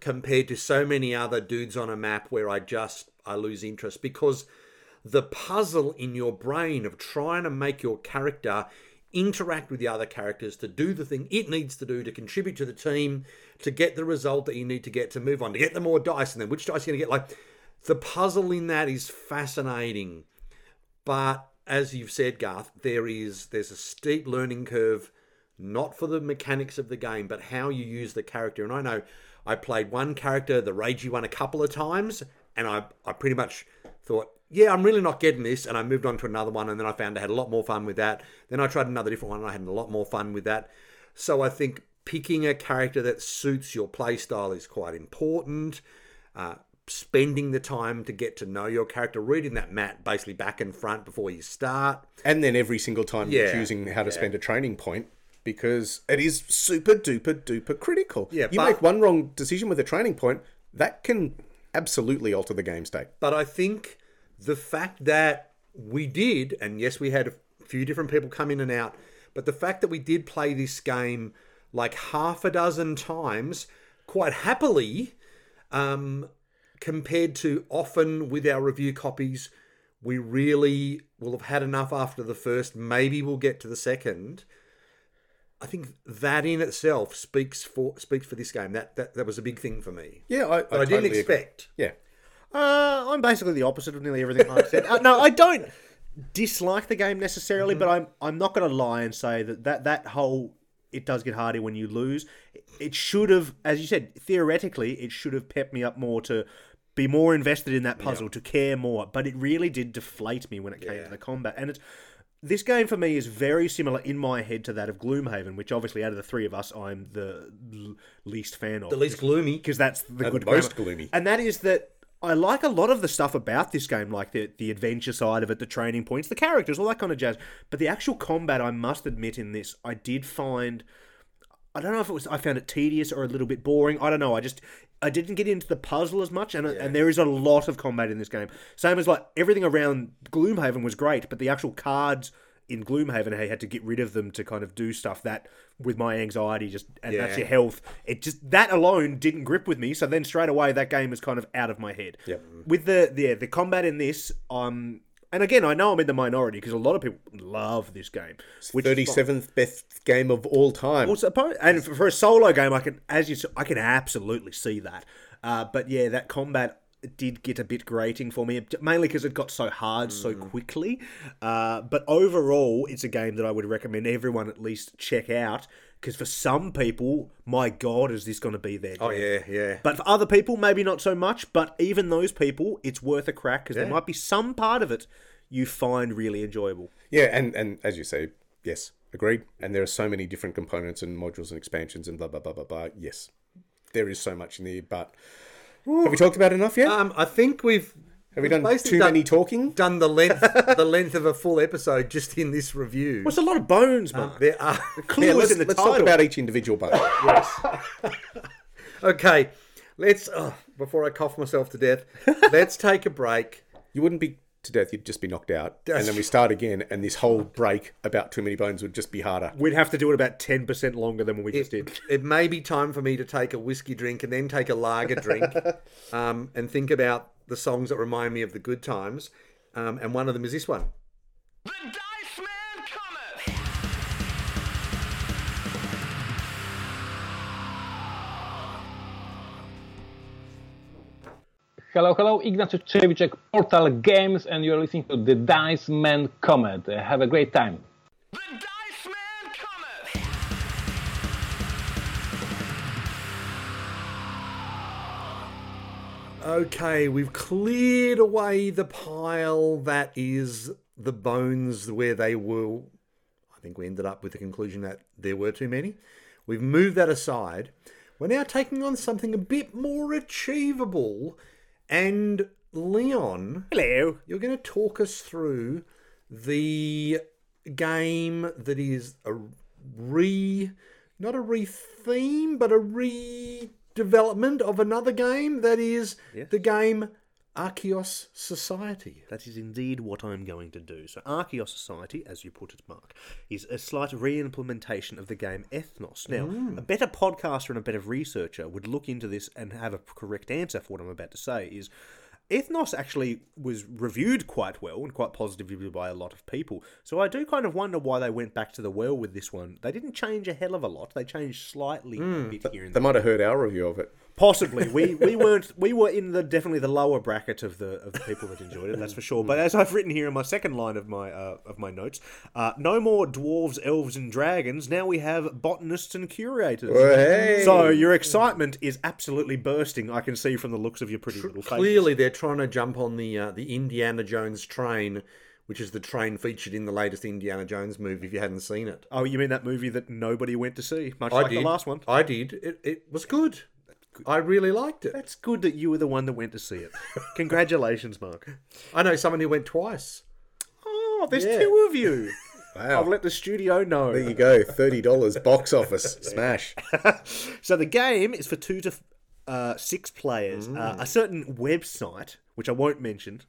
compared to so many other dudes on a map where I just I lose interest because the puzzle in your brain of trying to make your character interact with the other characters to do the thing it needs to do to contribute to the team to get the result that you need to get to move on to get the more dice and then which dice you're going to get like the puzzle in that is fascinating. But as you've said garth there is there's a steep learning curve not for the mechanics of the game but how you use the character. And i know i played one character the ragey one a couple of times and i i pretty much thought yeah i'm really not getting this and i moved on to another one and then i found i had a lot more fun with that. Then i tried another different one and i had a lot more fun with that. So i think picking a character that suits your playstyle is quite important. Uh, spending the time to get to know your character, reading that mat basically back and front before you start. And then every single time you're choosing how to spend a training point because it is super duper duper critical. Yeah, you but- make one wrong decision with a training point, that can absolutely alter the game state. But I think the fact that we did, and yes, we had a few different people come in and out, but the fact that we did play this game like half a dozen times quite happily, um, compared to often with our review copies, we really will have had enough after the first. Maybe we'll get to the second. I think that in itself speaks for speaks for this game. That that, that was a big thing for me. Yeah, I, But I, didn't totally agree. expect. Yeah. Uh, I'm basically the opposite of nearly everything Mark said. [laughs] Uh, no, I don't dislike the game necessarily, but I'm I'm not going to lie and say that, that that whole it does get harder when you lose. It should have, as you said, theoretically, it should have pepped me up more to be more invested in that puzzle, to care more. But it really did deflate me when it came to the combat, and it's. This game for me is very similar in my head to that of Gloomhaven, which obviously out of the three of us, I'm the l- least fan of The least gloomy. because that's the And good most grammar. gloomy. And that is that I like a lot of the stuff about this game, like the the adventure side of it, the training points, the characters, all that kind of jazz. But the actual combat, I must admit, in this, I did find. I don't know if it was I found it tedious or a little bit boring. I don't know. I just I didn't get into the puzzle as much, and and there is a lot of combat in this game. Same as like everything around Gloomhaven was great, but the actual cards in Gloomhaven, how you had to get rid of them to kind of do stuff that with my anxiety just and that's your health. It just that alone didn't grip with me. So then straight away that game is kind of out of my head. Yep. With the the the combat in this, um, and again I know I'm in the minority because a lot of people love this game. Thirty seventh best game of all time. And for, a solo game, I can, as you, I can absolutely see that. Uh, but yeah, that combat did get a bit grating for me, mainly because it got so hard so Mm. quickly. Uh, but overall, it's a game that I would recommend everyone at least check out. Because for some people, my god, is this going to be their Oh yeah, yeah. But for other people, maybe not so much. But even those people, it's worth a crack because there might be some part of it you find really enjoyable. Yeah, and and as you say, yes, agreed. And there are so many different components and modules and expansions and blah blah blah blah blah. Yes, there is so much in there. But have we talked about enough yet? Um, I think we've have we done too many talking? done the length [laughs] the length of a full episode just in this review. Well, it's a lot of bones, Mark. There are [laughs] Clue Yeah, let's, in the let's title. talk about each individual bone. [laughs] okay. Let's oh, before I cough myself to death. let's take a break. You wouldn't be to death; you'd just be knocked out, and then we start again. And this whole break about too many bones would just be harder. We'd have to do it about ten percent longer than what we just did. It may be time for me to take a whiskey drink and then take a lager drink, um, and think about the songs that remind me of the good times. Um, and one of them is this one. The Dice Man cometh! Hello, hello, Ignacy Trzewiczek, Portal Games, and you're listening to The Dice Men Cometh. Uh, Have a great time. Okay, we've cleared away the pile that is the bones where they were. I think we ended up with the conclusion that there were too many. We've moved that aside. We're now taking on something a bit more achievable. And Leon, Hello. you're going to talk us through the game that is a re not a re-theme but a redevelopment of another game that is the game Archeos Society. That is indeed what I'm going to do. So, Archeos Society, as you put it, Mark, is a slight re implementation of the game Ethnos. Now, mm. a better podcaster and a better researcher would look into this and have a correct answer for what I'm about to say. Is Ethnos actually was reviewed quite well and quite positively by a lot of people. So I do kind of wonder why they went back to the well with this one. They didn't change a hell of a lot. They changed slightly hmm, a bit here and They might have heard our review of it. Possibly, we [laughs] we weren't we were in the definitely the lower bracket of the of the people that enjoyed it. That's for sure. But as I've written here in my second line of my uh, of my notes, uh, no more dwarves, elves, and dragons. Now we have botanists and curators. Hey! So your excitement is absolutely bursting. I can see from the looks of your pretty little face. Clearly, they're trying to jump on the uh, the Indiana Jones train, which is the train featured in the latest Indiana Jones movie. If you hadn't seen it, Oh, you mean that movie that nobody went to see, much I like did. the last one? I did. It, it was good. I really liked it. That's good that you were the one that went to see it. [laughs] Congratulations, Mark. I know someone who went twice. Oh, there's Yeah. two of you. Wow. I've let the studio know. There you go. Thirty dollars box office [laughs] smash. [laughs] So the game is for two to uh, six players. Uh, a certain website, which I won't mention,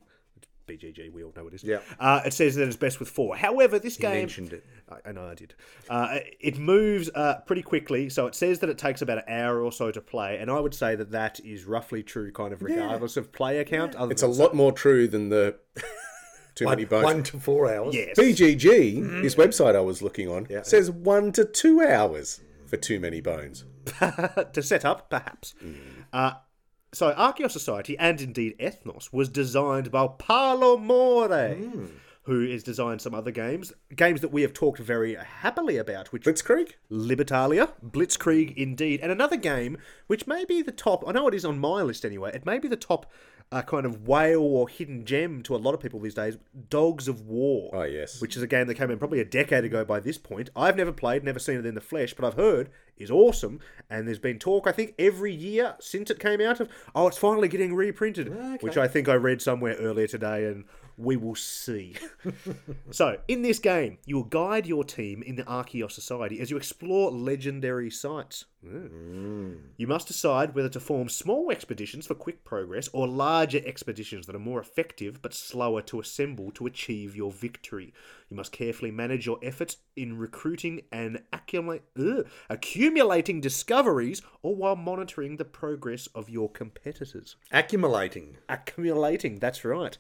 BGG, we all know what it is. Yeah. Uh, it says that it's best with four. However, this game mentioned it. I, I know I did. Uh, it moves uh, pretty quickly, so it says that it takes about an hour or so to play, and I would say that that is roughly true, kind of regardless of player count. Other It's a than lot more true than the [laughs] too many One, bones. one to four hours. yes. BGG, this website I was looking on, says one to two hours for too many bones. [laughs] to set up, perhaps. Uh, So Archeos Society and indeed Ethnos was designed by Paolo Mori, hmm. Who has designed some other games, games that we have talked very happily about, which Blitzkrieg? Libertalia, Blitzkrieg indeed, and another game which may be the top. I know it is on my list anyway. It may be the top uh, kind of whale or hidden gem to a lot of people these days. Dogs of War. Oh, yes. Which is a game that came in probably a decade ago by this point. I've never played, never seen it in the flesh, but I've heard is awesome. And there's been talk, I think, every year since it came out of, oh, it's finally getting reprinted, which I think I read somewhere earlier today, and we will see. [laughs] so, in this game, you will guide your team in the Archeos Society as you explore legendary sites. Hmm. You must decide whether to form small expeditions for quick progress or larger expeditions that are more effective but slower to assemble to achieve your victory. You must carefully manage your efforts in recruiting and accumulate, ugh, accumulating discoveries or while monitoring the progress of your competitors. Accumulating. Accumulating, that's right.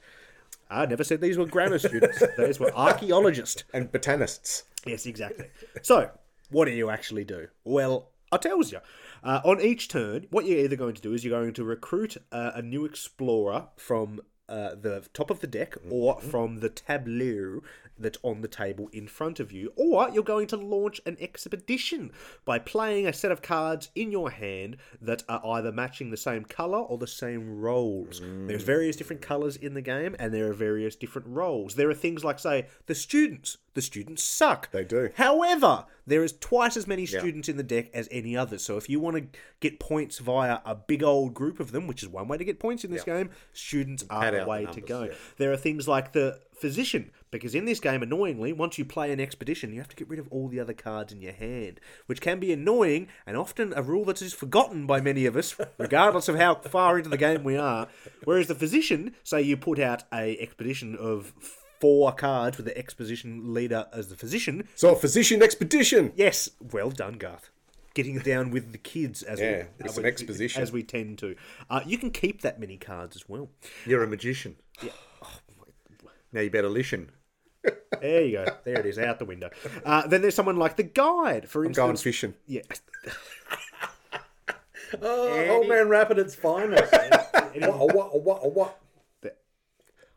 I never said these were grammar students. These were archaeologists. And botanists. Yes, exactly. So, what do you actually do? Well, I tells you. Uh, on each turn, what you're either going to do is you're going to recruit uh, a new explorer from uh, the top of the deck or from the tableau that's on the table in front of you, or you're going to launch an expedition by playing a set of cards in your hand that are either matching the same color or the same roles. There's various different colors in the game, and there are various different roles. There are things like, say, the students. The students suck. They do. However, there is twice as many students in the deck as any other. So if you want to get points via a big old group of them, which is one way to get points in this game, students are Pad the way to go. yeah. There are things like the physician, because in this game, annoyingly, once you play an expedition, you have to get rid of all the other cards in your hand, which can be annoying and often a rule that is forgotten by many of us, [laughs] regardless of how far into the game we are. Whereas the physician, say you put out a expedition of four cards with the exposition leader as the physician, So, physician expedition. Yes, well done, Garth. Getting down with the kids as Yeah, we, it's an we- exposition. as we tend to. Uh, you can keep that many cards as well. You're a magician. Now you better listen. [laughs] There you go. There it is, out the window. Uh, then there's someone like the guide, for Going instance. fishing. Yeah, [laughs] Oh, old man rap at its finest. [laughs] what, what, what, what?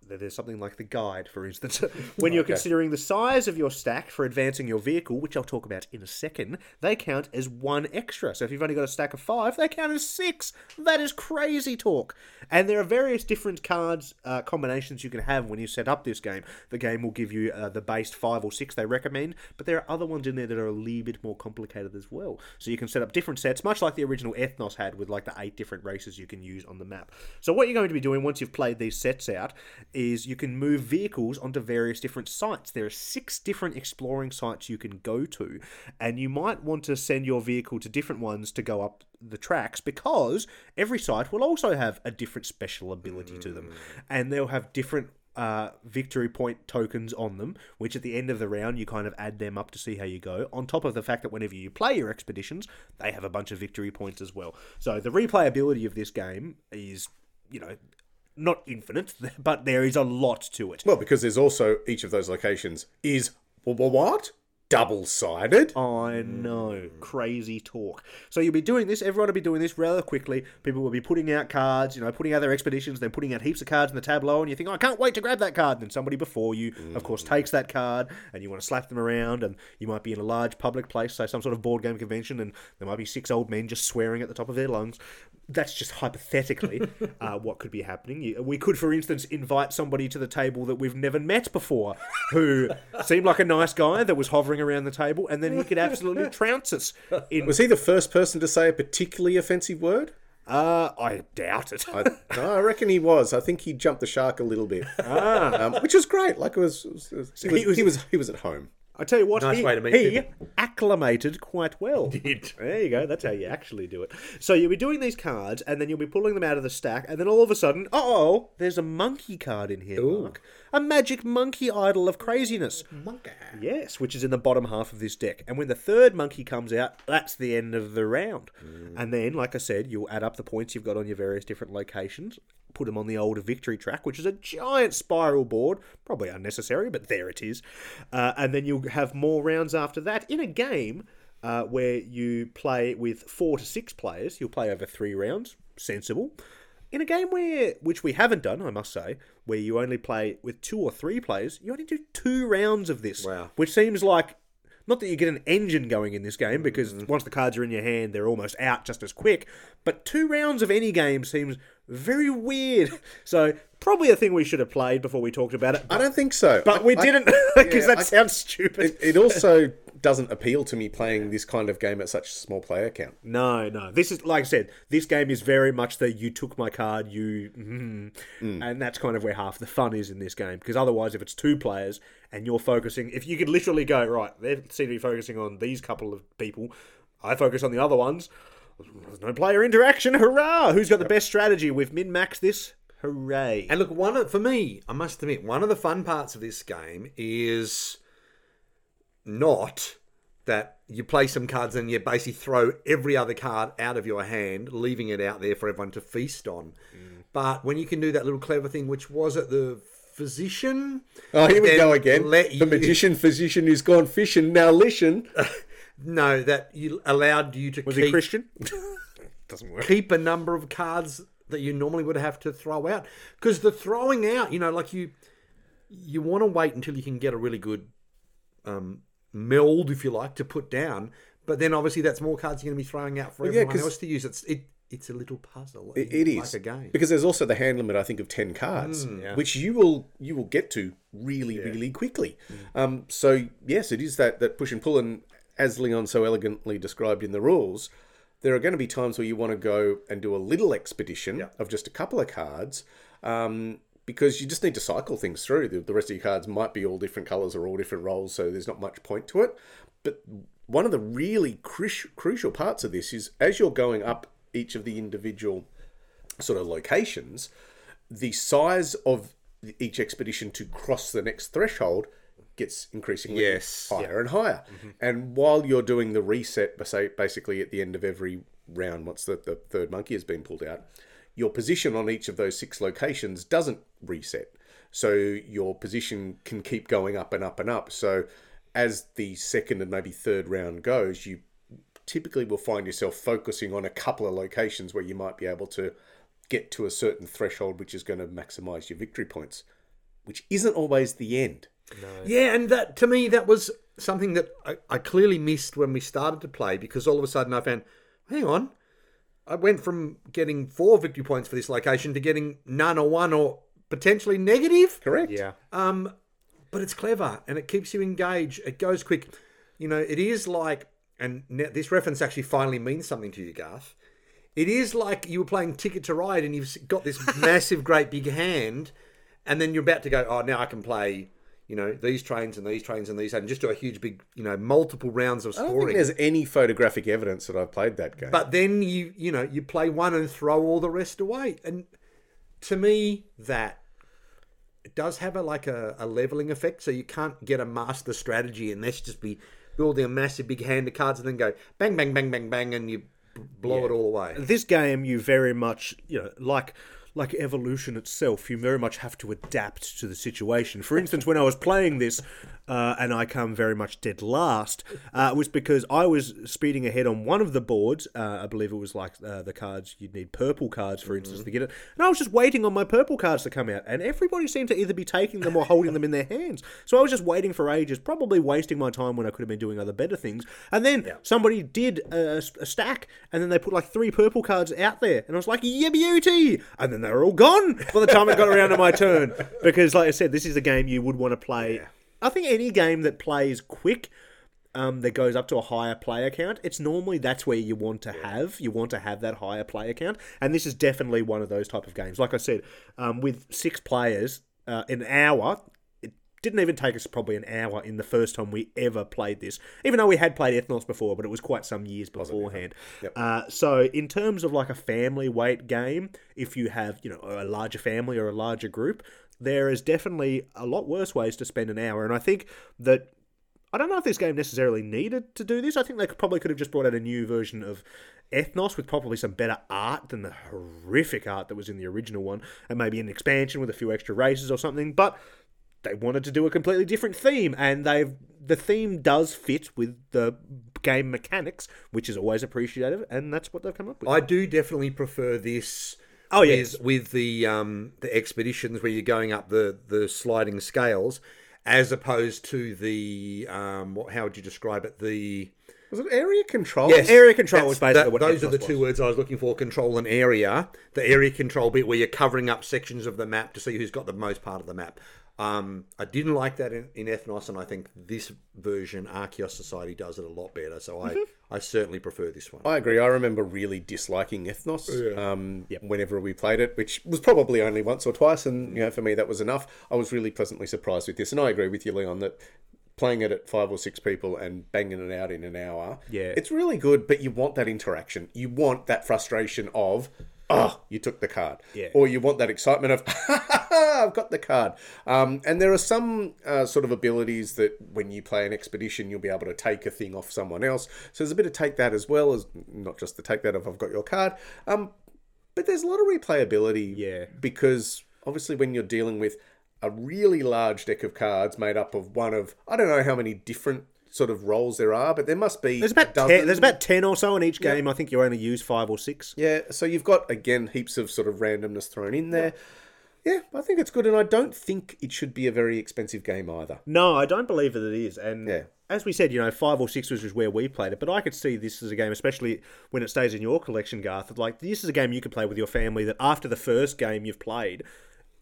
There's something like the guide, for instance. [laughs] when you're considering the size of your stack for advancing your vehicle, which I'll talk about in a second, they count as one extra. So if you've only got a stack of five, they count as six. That is crazy talk. And there are various different cards uh, combinations you can have when you set up this game. The game will give you uh, the base five or six they recommend, but there are other ones in there that are a little bit more complicated as well. So you can set up different sets, much like the original Ethnos had with like the eight different races you can use on the map. So what you're going to be doing once you've played these sets out is you can move vehicles onto various different sites. There are six different exploring sites you can go to, and you might want to send your vehicle to different ones to go up the tracks because every site will also have a different special ability to them, and they'll have different uh, victory point tokens on them, which at the end of the round you kind of add them up to see how you go. On top of the fact that whenever you play your expeditions, they have a bunch of victory points as well. So the replayability of this game is, you know, not infinite, [laughs] but there is a lot to it. Well, because there's also each of those locations is wh- wh- what? Double sided? I know, crazy talk. So you'll be doing this. Everyone will be doing this rather quickly. People will be putting out cards, you know, putting out their expeditions, then putting out heaps of cards in the tableau, and you think, oh, I can't wait to grab that card. And then somebody before you, of course, takes that card, and you want to slap them around, and you might be in a large public place, say some sort of board game convention, and there might be six old men just swearing at the top of their lungs. That's just hypothetically [laughs] uh, what could be happening. We could, for instance, invite somebody to the table that we've never met before, who [laughs] seemed like a nice guy that was hovering around the table, and then he could absolutely [laughs] trounce us. In Was he the first person to say a particularly offensive word? uh, I doubt it. I, no, I reckon he was. I think he jumped the shark a little bit, um, which was great. Like it was, it was- it was- he, was, he was he was at home. I tell you what, Nice he, way to meet he people. acclimated quite well. Did. There you go. That's how you actually do it. So you'll be doing these cards, and then you'll be pulling them out of the stack, and then all of a sudden, oh, there's a monkey card in here, Mark. A magic monkey idol of craziness. Monkey. Yes, which is in the bottom half of this deck. And when the third monkey comes out, that's the end of the round. And then, like I said, you'll add up the points you've got on your various different locations, put them on the old victory track, which is a giant spiral board, probably unnecessary, but there it is. Uh, and then you'll have more rounds after that in a game. Uh, where you play with four to six players, you'll play over three rounds, sensible. In a game where, which we haven't done, I must say, where you only play with two or three players, you only do two rounds of this. Wow. Which seems like, not that you get an engine going in this game, because Mm. once the cards are in your hand, they're almost out just as quick. But two rounds of any game seems very weird. [laughs] So, probably a thing we should have played before we talked about it. I don't think so. But we I- didn't, because [laughs] yeah, that I- sounds stupid. It, it also doesn't appeal to me playing this kind of game at such a small player count. No, no. This is like I said. This game is very much the you took my card, you, [laughs] mm, and that's kind of where half the fun is in this game. Because otherwise, if it's two players and you're focusing, if you could literally go right, they seem to be focusing on these couple of people, I focus on the other ones. There's no player interaction. Hurrah! Who's got the best strategy? We've min maxed this. Hooray! And look, one of, for me, I must admit, one of the fun parts of this game is not that you play some cards and you basically throw every other card out of your hand, leaving it out there for everyone to feast on. Mm. But when you can do that little clever thing, which was it the physician? Oh, here we go again. let the you- magician physician who's gone fishing now listen. [laughs] No, that you allowed you to Was keep, he Christian? [laughs] Doesn't work. keep a number of cards that you normally would have to throw out because the throwing out, you know, like you you want to wait until you can get a really good um, meld, if you like, to put down. But then obviously that's more cards you're going to be throwing out for Well, yeah, else to use. It's it it's a little puzzle. It, it like is a game. because there's also the hand limit. I think of ten cards, which you will you will get to really really quickly. Um, so yes, it is that that push and pull, and as Leon so elegantly described in the rules, there are going to be times where you want to go and do a little expedition of just a couple of cards. Um, because you just need to cycle things through. The, the rest of your cards might be all different colors or all different roles, so there's not much point to it. But one of the really cru- crucial parts of this is as you're going up each of the individual sort of locations, the size of each expedition to cross the next threshold gets increasingly Yes. higher and higher. Mm-hmm. And while you're doing the reset, say basically at the end of every round, once the, the third monkey has been pulled out, your position on each of those six locations doesn't reset. So your position can keep going up and up and up. So as the second and maybe third round goes, you typically will find yourself focusing on a couple of locations where you might be able to get to a certain threshold which is going to maximize your victory points, which isn't always the end. Yeah, and that to me that was something that I, I clearly missed when we started to play because all of a sudden I found, hang on, I went from getting four victory points for this location to getting none or one or potentially negative. Correct? Yeah. Um, but it's clever and it keeps you engaged. It goes quick. You know, it is like, and now this reference actually finally means something to you, Garth. It is like you were playing Ticket to Ride and you've got this [laughs] massive, great big hand, and then you're about to go, oh, now I can play, you know, these trains and these trains and these, and just do a huge, big, you know, multiple rounds of I don't think scoring. there's any photographic evidence that I've played that game. But then you, you know, you play one and throw all the rest away. And to me, that it does have a like a, a leveling effect. So you can't get a master strategy unless just be building a massive big hand of cards and then go bang, bang, bang, bang, bang, and you b- blow it all away. this game you very much you know like like evolution itself you very much have to adapt to the situation. For instance when i was playing this uh, and i come very much dead last uh, was because i was speeding ahead on one of the boards uh, i believe it was like uh, the cards you'd need purple cards for instance to get it. And i was just waiting on my purple cards to come out and everybody seemed to either be taking them or holding them in their hands. So i was just waiting for ages probably wasting my time when i could have been doing other better things. And then somebody did a, a stack and then they put like three purple cards out there and i was like yeah beauty! And then they were all gone by the time it got around to my turn. Because like i said this is a game you would want to play i think any game that plays quick um, that goes up to a higher player count, it's normally that's where you want to have. You want to have that higher player count, and this is definitely one of those type of games. Like I said, um, with six players, uh, an hour. It didn't even take us probably an hour in the first time we ever played this, even though we had played Ethnos before, but it was quite some years beforehand. Uh, so, in terms of like a family weight game, if you have you know a larger family or a larger group, there is definitely a lot worse ways to spend an hour, and I think that I don't know if this game necessarily needed to do this. I think they could, probably could have just brought out a new version of Ethnos with probably some better art than the horrific art that was in the original one, and maybe an expansion with a few extra races or something. But they wanted to do a completely different theme, and they've the theme does fit with the game mechanics, which is always appreciated, and that's what they've come up with. I do definitely prefer this Oh, yes. with, with the um, the expeditions where you're going up the the sliding scales, as opposed to the um, what, how would you describe it? The Was it area control? Yes, area control was basically that- what those are the Ethnos two was. words I was looking for: control and area. The area control bit where you're covering up sections of the map to see who's got the most part of the map. Um, I didn't like that in, in Ethnos, and I think this version, Archeos Society, does it a lot better. So I, Mm-hmm. I certainly prefer this one. I agree. I remember really disliking Ethnos um, whenever we played it, which was probably only once or twice, and you know, for me that was enough. I was really pleasantly surprised with this, and I agree with you, Leon, that playing it at five or six people and banging it out in an hour, Yeah. it's really good. But you want that interaction. You want that frustration of. Oh, you took the card. Yeah. Or you want that excitement of, [laughs] I've got the card. Um, and there are some uh, sort of abilities that when you play an expedition, you'll be able to take a thing off someone else. So there's a bit of take that as well as not just the take that of I've got your card. Um, but there's a lot of replayability. Yeah. Because obviously, when you're dealing with a really large deck of cards made up of one of, I don't know how many different sort of roles there are, but there must be. There's about ten, there's about ten or so in each game. I think you only use five or six. Yeah, so you've got again heaps of sort of randomness thrown in there. Yeah, I think it's good, and I don't think it should be a very expensive game either. No, I don't believe that it is. And Yeah. as we said, you know, five or six was just where we played it. But I could see this as a game, especially when it stays in your collection, Garth. Like this is a game you could play with your family. That after the first game you've played.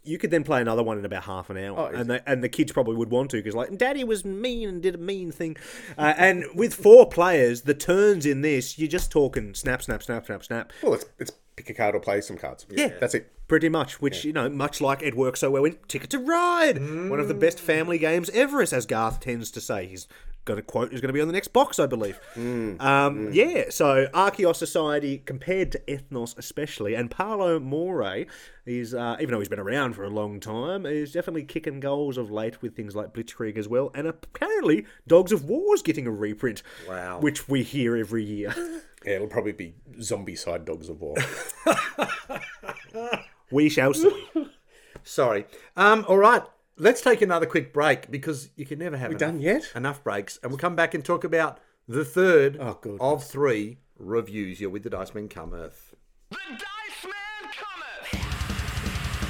You could then play another one in about half an hour, and the, and the kids probably would want to because like Daddy was mean and did a mean thing, uh, and with four players, the turns in this you're just talking snap, snap, snap, snap, snap, Well, it's, it's pick a card or play some cards. Yeah. that's it. Pretty much, which you know, much like it works so well in Ticket to Ride, one of the best family games ever, as Garth tends to say. He's got a quote is going to be on the next box, I believe. Um, Yeah, so Archeos Society compared to Ethnos, especially, and Paolo Mori is, uh, even though he's been around for a long time, is definitely kicking goals of late with things like Blitzkrieg as well, and apparently Dogs of War is getting a reprint. Wow. which we hear every year. [laughs] Yeah, it'll probably be Zombicide dogs of war. [laughs] we shall see. Sorry. Um, all right. Let's take another quick break because you can never have enough, done yet? enough breaks. And we'll come back and talk about the third Oh, of three reviews. You're with the Dice Men Cometh. The Dice Man cometh!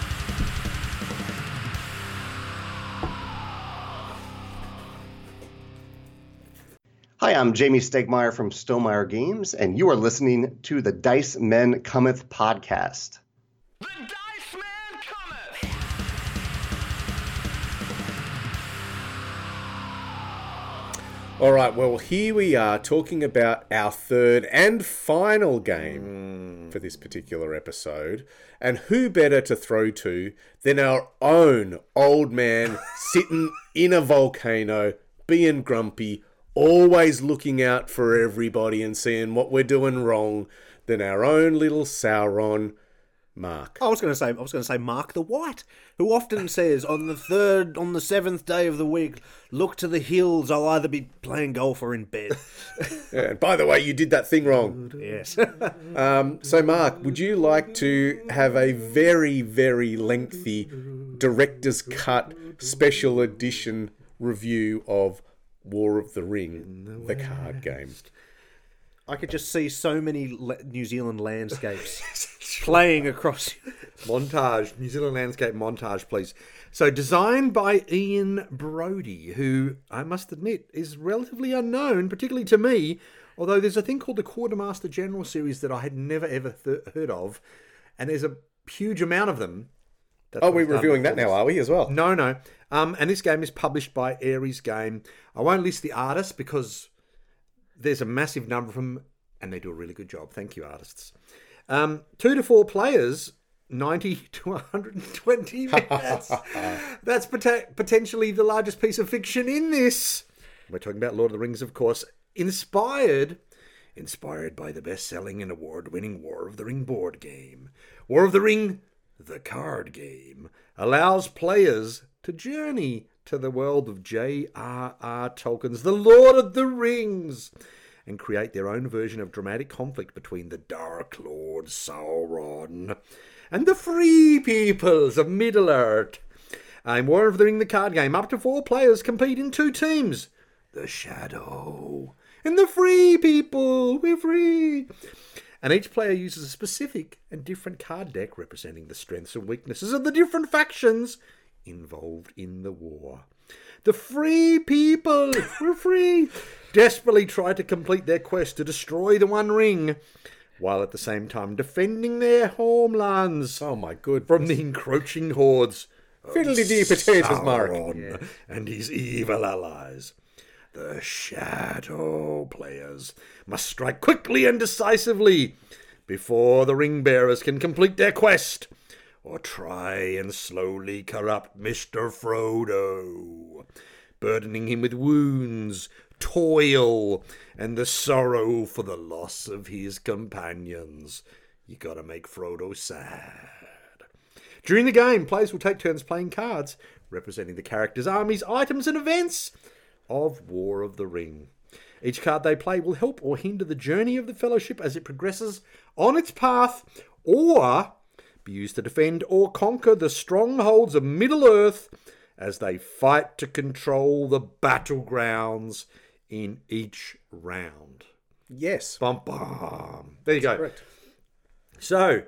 Hi, I'm Jamey Stegmaier from Stonemaier Games, and you are listening to the Dice Men Cometh podcast. All right, well, here we are talking about our third and final game mm. for this particular episode. And who better to throw to than our own old man [laughs] sitting in a volcano, being grumpy, always looking out for everybody and seeing what we're doing wrong, than our own little Sauron, Mark. I was going to say, I was going to say, Mark the White, who often [laughs] says on the third, on the seventh day of the week, look to the hills. I'll either be playing golf or in bed. [laughs] Yeah, and by the way, you did that thing wrong. yes. [laughs] Um, so, Mark, would you like to have a very, very lengthy director's cut special edition review of War of the Ring, the card game? I could just see so many New Zealand landscapes playing across. [laughs] montage, New Zealand landscape montage, please. So, designed by Ian Brody, who I must admit is relatively unknown, particularly to me. Although there's a thing called the Quartermaster General series that I had never ever th- heard of, and there's a huge amount of them. That's Oh, we're reviewing that now, are we, as well? No, no. Um, and this game is published by Ares Game. I won't list the artists because there's a massive number of them, and they do a really good job. Thank you, artists. Um, two to four players, 90 to 120 [laughs] minutes. That's pot- potentially the largest piece of fiction in this. We're talking about Lord of the Rings, of course. Inspired, inspired by the best-selling and award-winning War of the Ring board game. War of the Ring, the card game, allows players to journey to the world of J.R.R. Tolkien's The Lord of the Rings and create their own version of dramatic conflict between the Dark Lord Sauron and the Free Peoples of Middle-earth. In War of the Ring, the card game, up to four players compete in two teams. The Shadow and the Free People, we're free. and each player uses a specific and different card deck representing the strengths and weaknesses of the different factions involved in the war. The free people, we're free, desperately try to complete their quest to destroy the One Ring, while at the same time defending their homelands Oh my good. from the encroaching hordes of Fiddly dee potatoes, Mark. Sauron [laughs] and his evil allies. The shadow players must strike quickly and decisively before the ring bearers can complete their quest or try and slowly corrupt Mr. Frodo, burdening him with wounds, toil, and the sorrow for the loss of his companions. You gotta make Frodo sad. During the game, players will take turns playing cards representing the characters' armies, items, and events of War of the Ring. Each card they play will help or hinder the journey of the Fellowship as it progresses on its path, or be used to defend or conquer the strongholds of Middle Earth as they fight to control the battlegrounds in each round. Yes. Bum bum. There you go. Correct. So,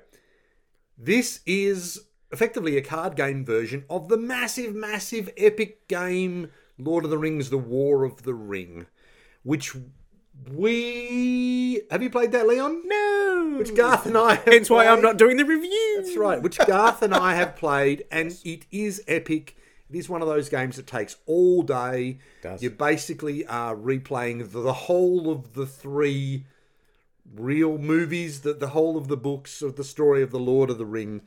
this is effectively a card game version of the massive, massive, epic game Lord of the Rings: The War of the Ring, which we have you played that, Leon? No. Which Garth and I. Have Hence why I'm not doing the review. That's right. Which Garth and I have played, and it is epic. It is one of those games that takes all day. Does. You basically are replaying the, the whole of the three real movies, the, the whole of the books of the story of the Lord of the Ring.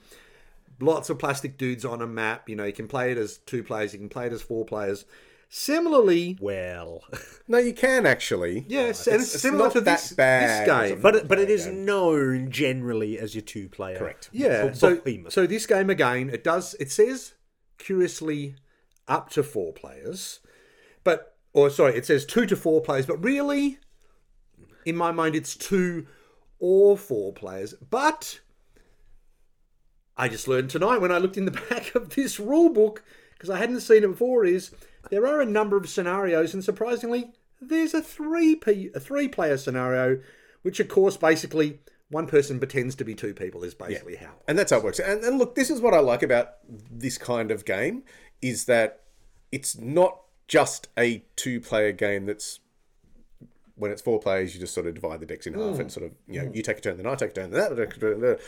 Lots of plastic dudes on a map. You know, you can play it as two players, you can play it as four players. Similarly, Well, No, you can actually. yes, uh, and it's, it's similar to that this, bad this game. but it, but it Bad is game. known generally as your two player. Correct. Yeah. So, behemoth. so this game again, it does. It says curiously up to four players, but or sorry, it says two to four players, but really, in my mind, it's two or four players. But I just learned tonight when I looked in the [laughs] back of this rule book because I hadn't seen it before. Is there are a number of scenarios, and surprisingly, there's a three p a three player scenario, which of course basically one person pretends to be two people. Is basically how. And that's how it works. And, and look, this is what I like about this kind of game is that it's not just a two-player game that's when it's four players, you just sort of divide the decks in half hmm. and sort of you know hmm. you take a turn, then I take a turn, then that take a turn. then-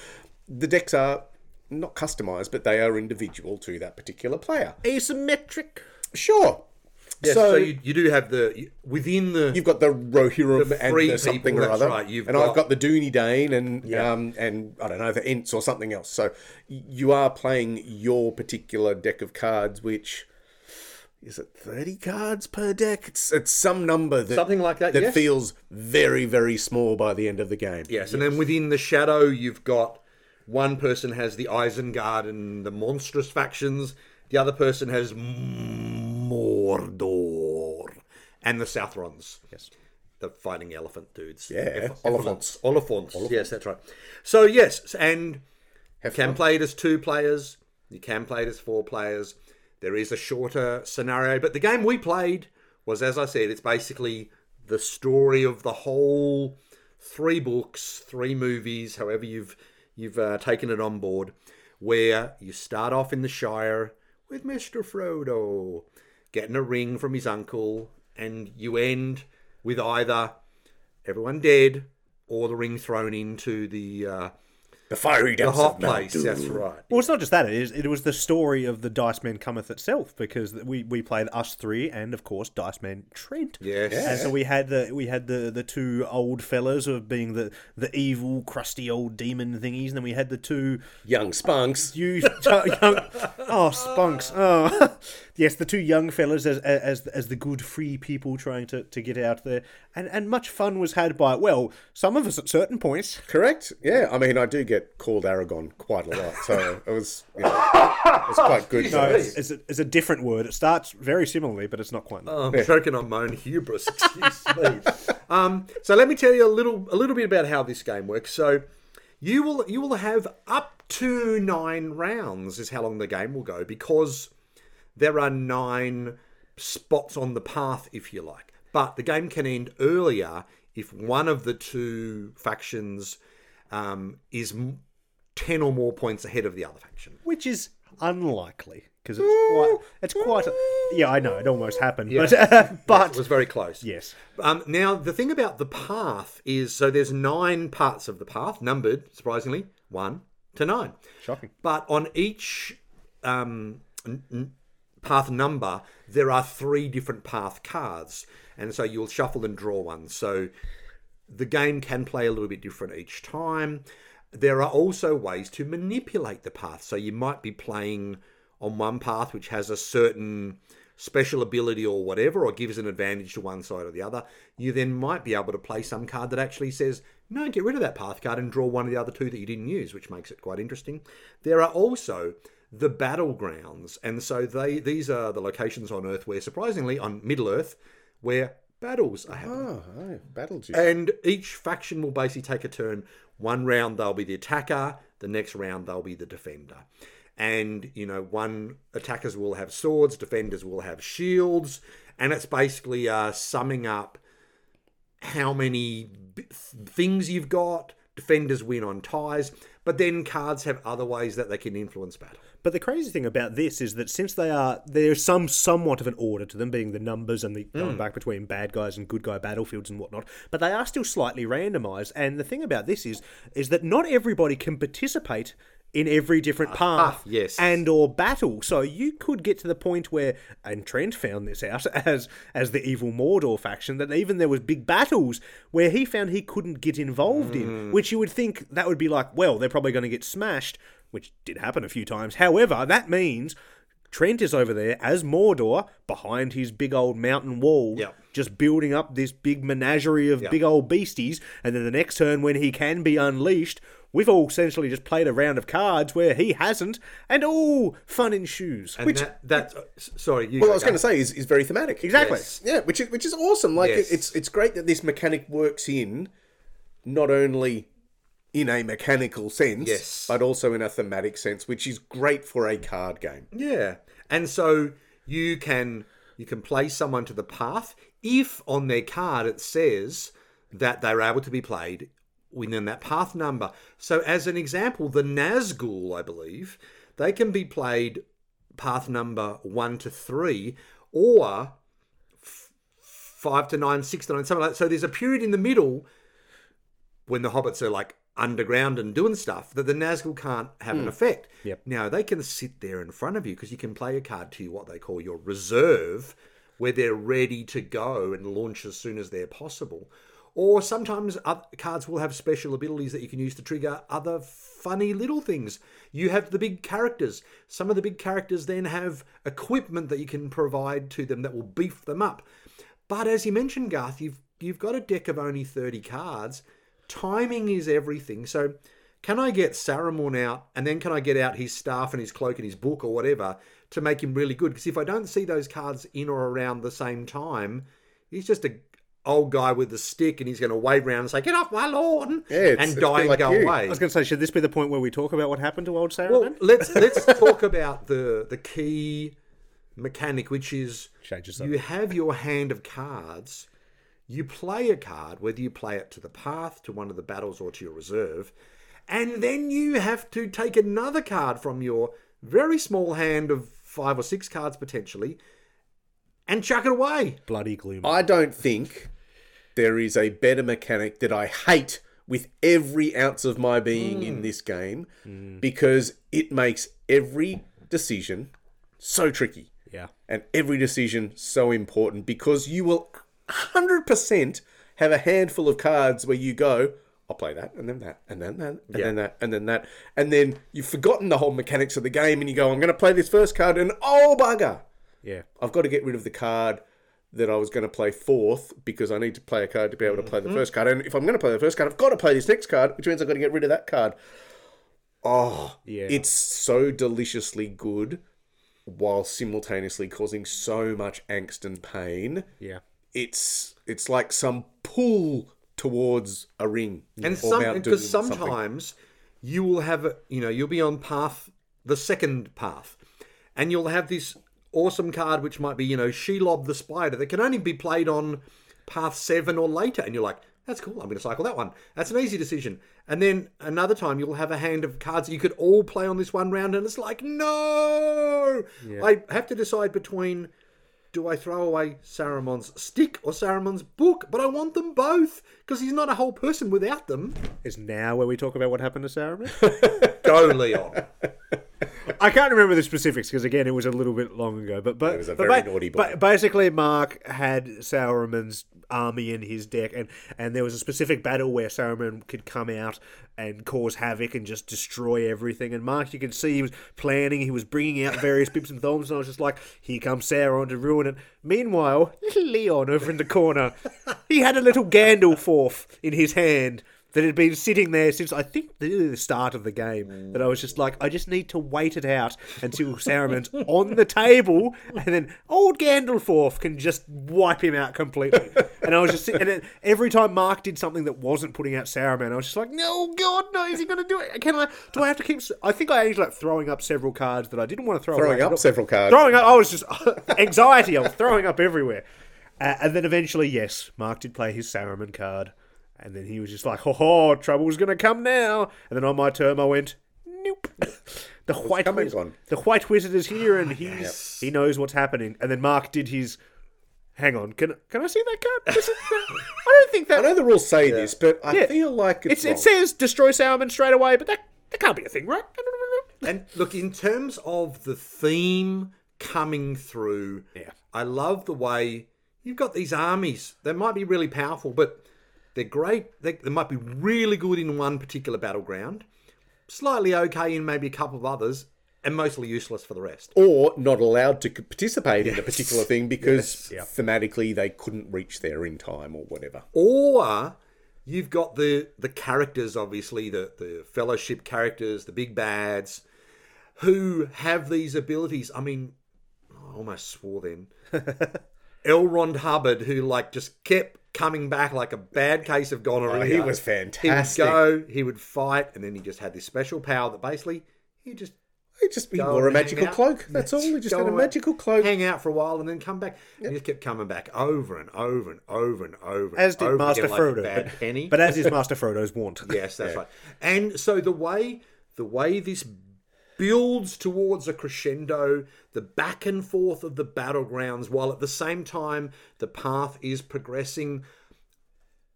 The decks are not customized, but they are individual to that particular player. Asymmetric. Sure. Yes, so so, you, you do have the within the You've got the Rohirrim The and three the something people, or other, right, and got- I've got the Dúnedain and um, and I don't know the Ents or something else. So you are playing your particular deck of cards, which is it thirty cards per deck? It's it's some number that Something like that, that yes. feels very very small by the end of the game. yes, and then within the shadow you've got one person has the Isengard and the monstrous factions, the other person has Mordor and the Southrons. Yes. the fighting elephant dudes. Yeah, Oliphaunts. Oliphaunts. Yes, that's right. So yes, and you Have can fun. play it as two players. You can play it as four players. There is a shorter scenario, but the game we played was, as I said, it's basically the story of the whole three books, three movies, however you've you've uh, taken it on board, where you start off in the Shire with Mister Frodo. Getting a ring from his uncle, and you end with either everyone dead or the ring thrown into the uh, The fiery the depths hot of Mount place. Doom. That's right. Well, it's not just that. It, is, it was the story of the Dice Man Cometh itself because we, we played us three and of course Dice Man Trent. Yes. And so we had the we had the, the two old fellas of being the, the evil crusty old demon thingies, and then we had the two Young spunks. you [laughs] young, oh spunks oh [laughs] yes the two young fellas as as as the good free people trying to, to get out there and and much fun was had by well some of us at certain points Correct. Yeah. I mean, I do get called Aragorn quite a lot, so it was you know, it was quite good. [laughs] no it's, it's, a, it's a different word it starts very similarly but it's not quite that. I'm choking on my own hubris. [laughs] Excuse me. Um, so let me tell you a little a little bit about how this game works. So you will you will have up to nine rounds is how long the game will go because there are nine spots on the path, if you like. But the game can end earlier if one of the two factions um, is ten or more points ahead of the other faction. which is unlikely because it's quite. It's quite. Yeah, I know it almost happened, but [laughs] but It was very close. yes, Um, now, the thing about the path is so there's nine parts of the path, numbered, surprisingly, one to nine. shocking. But on each um, n- n- path number, there are three different path cards. And so you'll shuffle and draw one. So the game can play a little bit different each time. There are also ways to manipulate the path. So you might be playing on one path which has a certain special ability or whatever, or gives an advantage to one side or the other. You then might be able to play some card that actually says, no, get rid of that path card and draw one of the other two that you didn't use, which makes it quite interesting. There are also the battlegrounds, and so they these are the locations on Earth where, surprisingly, on Middle Earth, where battles are happening. Oh, oh battle juice. And each faction will basically take a turn. One round they'll be the attacker, the next round they'll be the defender. And, you know, one attackers will have swords, defenders will have shields, and it's basically uh, summing up how many b- things you've got. Defenders win on ties, but then cards have other ways that they can influence battle. But the crazy thing about this is that since they are there's some somewhat of an order to them, being the numbers and the hmm. going back between bad guys and good guy battlefields and whatnot, but they are still slightly randomized. And the thing about this is is that not everybody can participate in every different ah, path ah, yes. and or battle. So you could get to the point where and Trent found this out [laughs] as as the evil Mordor faction that even there was big battles where he found he couldn't get involved in, hmm. which you would think that would be like, well, they're probably going to get smashed, which did happen a few times. However, that means Trent is over there as Mordor behind his big old mountain wall, Yep. just building up this big menagerie of Yep. big old beasties. And then the next turn, when he can be unleashed, we've all essentially just played a round of cards where he hasn't, and all fun ensues. And Which that, that uh, sorry, you well, I was going to say is, is very thematic. Exactly. Yes. Yeah, which is which is awesome. Like Yes. it, it's it's great that this mechanic works in not only in a mechanical sense, Yes. but also in a thematic sense, which is great for a card game. Yeah, and so you can you can play someone to the path if on their card it says that they're able to be played within that path number. So, as an example, the Nazgul, I believe, they can be played path number one to three, or f- five to nine, six to nine, something like that. So there's a period in the middle when the hobbits are like underground and doing stuff that the Nazgul can't have an hmm. effect. Yep. Now they can sit there in front of you because you can play a card to what they call your reserve, where they're ready to go and launch as soon as they're possible. Or sometimes cards will have special abilities that you can use to trigger other funny little things. You have the big characters. Some of the big characters then have equipment that you can provide to them that will beef them up. But as you mentioned, Garth, you've you've got a deck of only thirty cards. Timing is everything. So, can I get Saruman out, and then can I get out his staff and his cloak and his book or whatever to make him really good? Because if I don't see those cards in or around the same time, he's just a old guy with a stick, and he's going to wave around and say, "Get off my lawn!" Yeah, and it's die and like go you. away. I was going to say, should this be the point where we talk about what happened to old Saruman? Well, let's [laughs] let's talk about the the key mechanic, which is you have your hand of cards. You play a card, whether you play it to the path, to one of the battles, or to your reserve, and then you have to take another card from your very small hand of five or six cards potentially, and chuck it away. Bloody gloom. I don't think there is a better mechanic that I hate with every ounce of my being in hmm. this game hmm. because it makes every decision so tricky yeah. and every decision so important because you will 100% have a handful of cards where you go, I'll play that, and then that, and then that, and then that, and then that. And then you've forgotten the whole mechanics of the game, and you go, I'm going to play this first card, and oh, bugger! Yeah. I've got to get rid of the card that I was going to play fourth because I need to play a card to be able to play the mm-hmm. first card. And if I'm going to play the first card, I've got to play this next card, which means I've got to get rid of that card. Oh, Yeah. it's so deliciously good while simultaneously causing so much angst and pain. Yeah. It's it's like some pull towards a ring. And some because sometimes you will have you know you'll be on path the second path, and you'll have this awesome card which might be you know Shelob the spider that can only be played on path seven or later, and you're like, That's cool. I'm going to cycle that one. That's an easy decision. And then another time you'll have a hand of cards that you could all play on this one round, and it's like, no! I have to decide between do I throw away Saruman's stick or Saruman's book? But I want them both because he's not a whole person without them. Is now where we talk about what happened to Saruman? [laughs] Go, Leon. [laughs] I can't remember the specifics because again, it was a little bit long ago. But but It was a very ba- naughty boy. But basically, Mark had Sauron's army in his deck, and and there was a specific battle where Sauron could come out and cause havoc and just destroy everything. And Mark, you can see he was planning. He was bringing out various bips and thorns, and I was just like, here comes Sauron to ruin it. Meanwhile, little [laughs] Leon over in the corner, he had a little Gandalf in his hand that had been sitting there since I think the start of the game. That I was just like, I just need to wait it out until Saruman's [laughs] on the table, and then old Gandalf can just wipe him out completely. And I was just, and every time Mark did something that wasn't putting out Saruman, I was just like, no, God, no, is he going to do it? Can I? Do I have to keep? I think I ended up throwing up several cards that I didn't want to throw. Throwing away. up several cards. Throwing up. I was just [laughs] anxiety. I was throwing up everywhere. Uh, and then eventually, yes, Mark did play his Saruman card. And then he was just like, ho ho, trouble's going to come now. And then on my turn, I went, nope. [laughs] The white, coming wiz- on. the white wizard is here and ah, he's, he knows what's happening. And then Mark did his. Hang on, can can I see that card? Is it- I don't think [laughs] that. I know the rules say this, but I Yeah. feel like It's, it's, it says destroy Saruman straight away, but that, that can't be a thing, right? [laughs] And look, in terms of the theme coming through, Yeah. I love the way you've got these armies. They might be really powerful, but they're great. They, they might be really good in one particular battleground, slightly okay in maybe a couple of others, and mostly useless for the rest. or not allowed to participate in a particular thing because thematically they couldn't reach there in time or whatever. Or you've got the the characters, obviously the the fellowship characters, the big bads, who have these abilities. I mean, I almost swore then. [laughs] Elrond Hubbard, who like just kept coming back like a bad case of gonorrhea. Oh, he was fantastic. He would go, he would fight, and then he just had this special power that basically he just He just he go wore a magical cloak. That's all. He just had a magical cloak. hang out for a while and then come back. And he just kept coming back over and over and over and over. As did over Master again like Frodo. bad but, penny. but as is Master Frodo's wont. Yes, that's right. And so the way the way this builds towards a crescendo, the back and forth of the battlegrounds, while at the same time the path is progressing.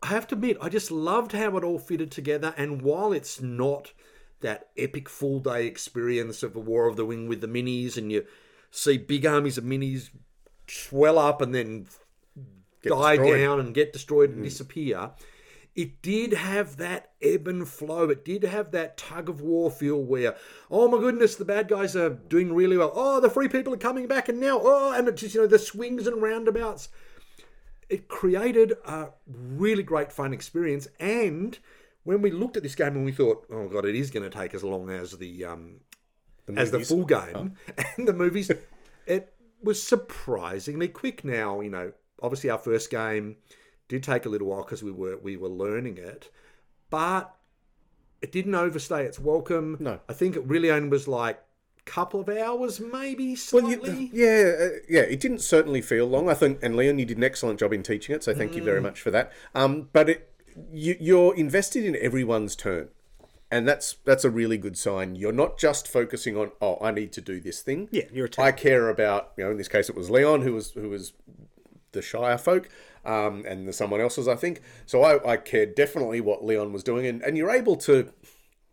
I have to admit, I just loved how it all fitted together. And while it's not that epic full day experience of a War of the Wing with the minis, and you see big armies of minis swell up and then die destroyed. down and get destroyed and hmm. disappear. It did have that ebb and flow. It did have that tug of war feel where, oh my goodness, the bad guys are doing really well. Oh, the free people are coming back, and now, oh, and it just, you know, the swings and roundabouts. It created a really great fun experience. And when we looked at this game and we thought, oh god, it is going to take as long as the um, as the full game [laughs] and the movies, it was surprisingly quick. Now, you know, obviously our first game did take a little while because we were we were learning it, but it didn't overstay its welcome. No. I think it really only was like a couple of hours, maybe Well, slightly. you- yeah, uh, yeah. It didn't certainly feel long. I think, and Leon, you did an excellent job in teaching it, so thank you very Mm. much for that. Um, but it, you, you're invested in everyone's turn, and that's that's a really good sign. You're not just focusing on, oh, I need to do this thing. Yeah, you're. I care about, you know, in this case, it was Leon who was who was the Shire folk, um, and the someone else's, I think. So I, I cared definitely what Leon was doing, and, and you're able to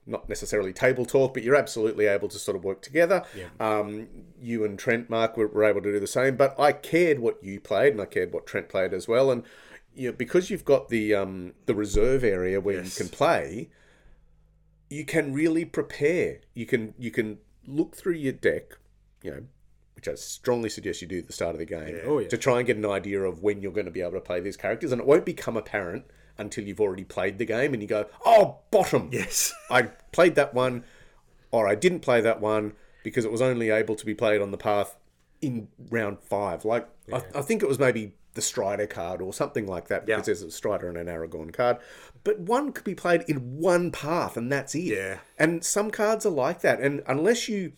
not necessarily table talk, but you're absolutely able to sort of work together. Yeah. Um, you and Trent, Mark, were, were able to do the same, but I cared what you played, and I cared what Trent played as well. And you know, because you've got the um, the reserve area where you can play, you can really prepare. You can you can look through your deck, you know, which I strongly suggest you do at the start of the game, Oh, yeah. to try and get an idea of when you're going to be able to play these characters, and it won't become apparent until you've already played the game, and you go, "Oh, bottom, Yes. [laughs] I played that one, or I didn't play that one because it was only able to be played on the path in round five. Like I, I think it was maybe the Strider card or something like that because Yeah. there's a Strider and an Aragorn card. But one could be played in one path and that's it. Yeah. And some cards are like that. And unless you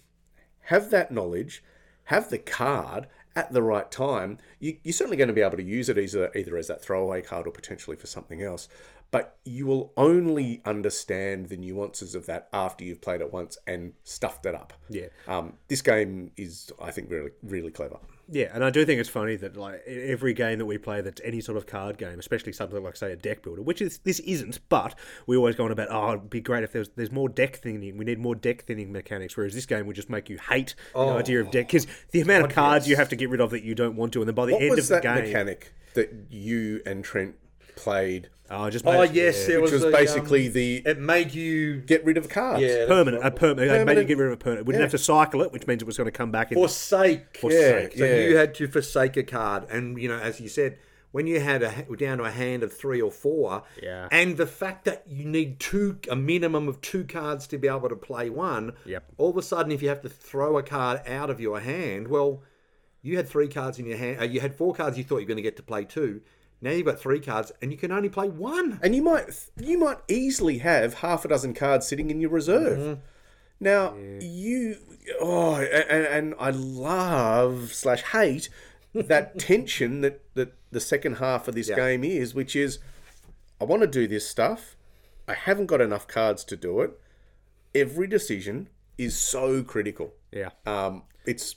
have that knowledge, have the card, at the right time, you, you're certainly going to be able to use it either, either as that throwaway card or potentially for something else. But you will only understand the nuances of that after you've played it once and stuffed it up. Yeah. Um, this game is, I think, really, really clever. Yeah, and I do think it's funny that like every game that we play that's any sort of card game, especially something like say a deck builder, which is this isn't, but we always go on about oh it'd be great if there's there's more deck thinning. We need more deck thinning mechanics. Whereas this game would just make you hate the oh. idea of deck because the amount of cards you have to get rid of that you don't want to, and then by the What end of the game, mechanic that you and Trent played? oh just Oh yes, yeah. there Which was, was a, basically um, the It made you get rid of cards. yeah permanent, a permanent. They made you get rid of a permanent. We didn't have to cycle it, which means it was going to come back in. forsake. Forsake, So yeah. you had to forsake a card, and you know, as you said, when you had a down to a hand of three or four, Yeah. and the fact that you need two, a minimum of two cards to be able to play one. Yep. All of a sudden, if you have to throw a card out of your hand, well, you had three cards in your hand. Uh, you had four cards. You thought you were going to get to play two. Now you've got three cards, and you can only play one. and you might you might easily have half a dozen cards sitting in your reserve. Mm-hmm. Now you oh and, and I love slash hate that [laughs] tension that that the second half of this Yeah. game is, which is I want to do this stuff. I haven't got enough cards to do it. Every decision is so critical. yeah, Um, it's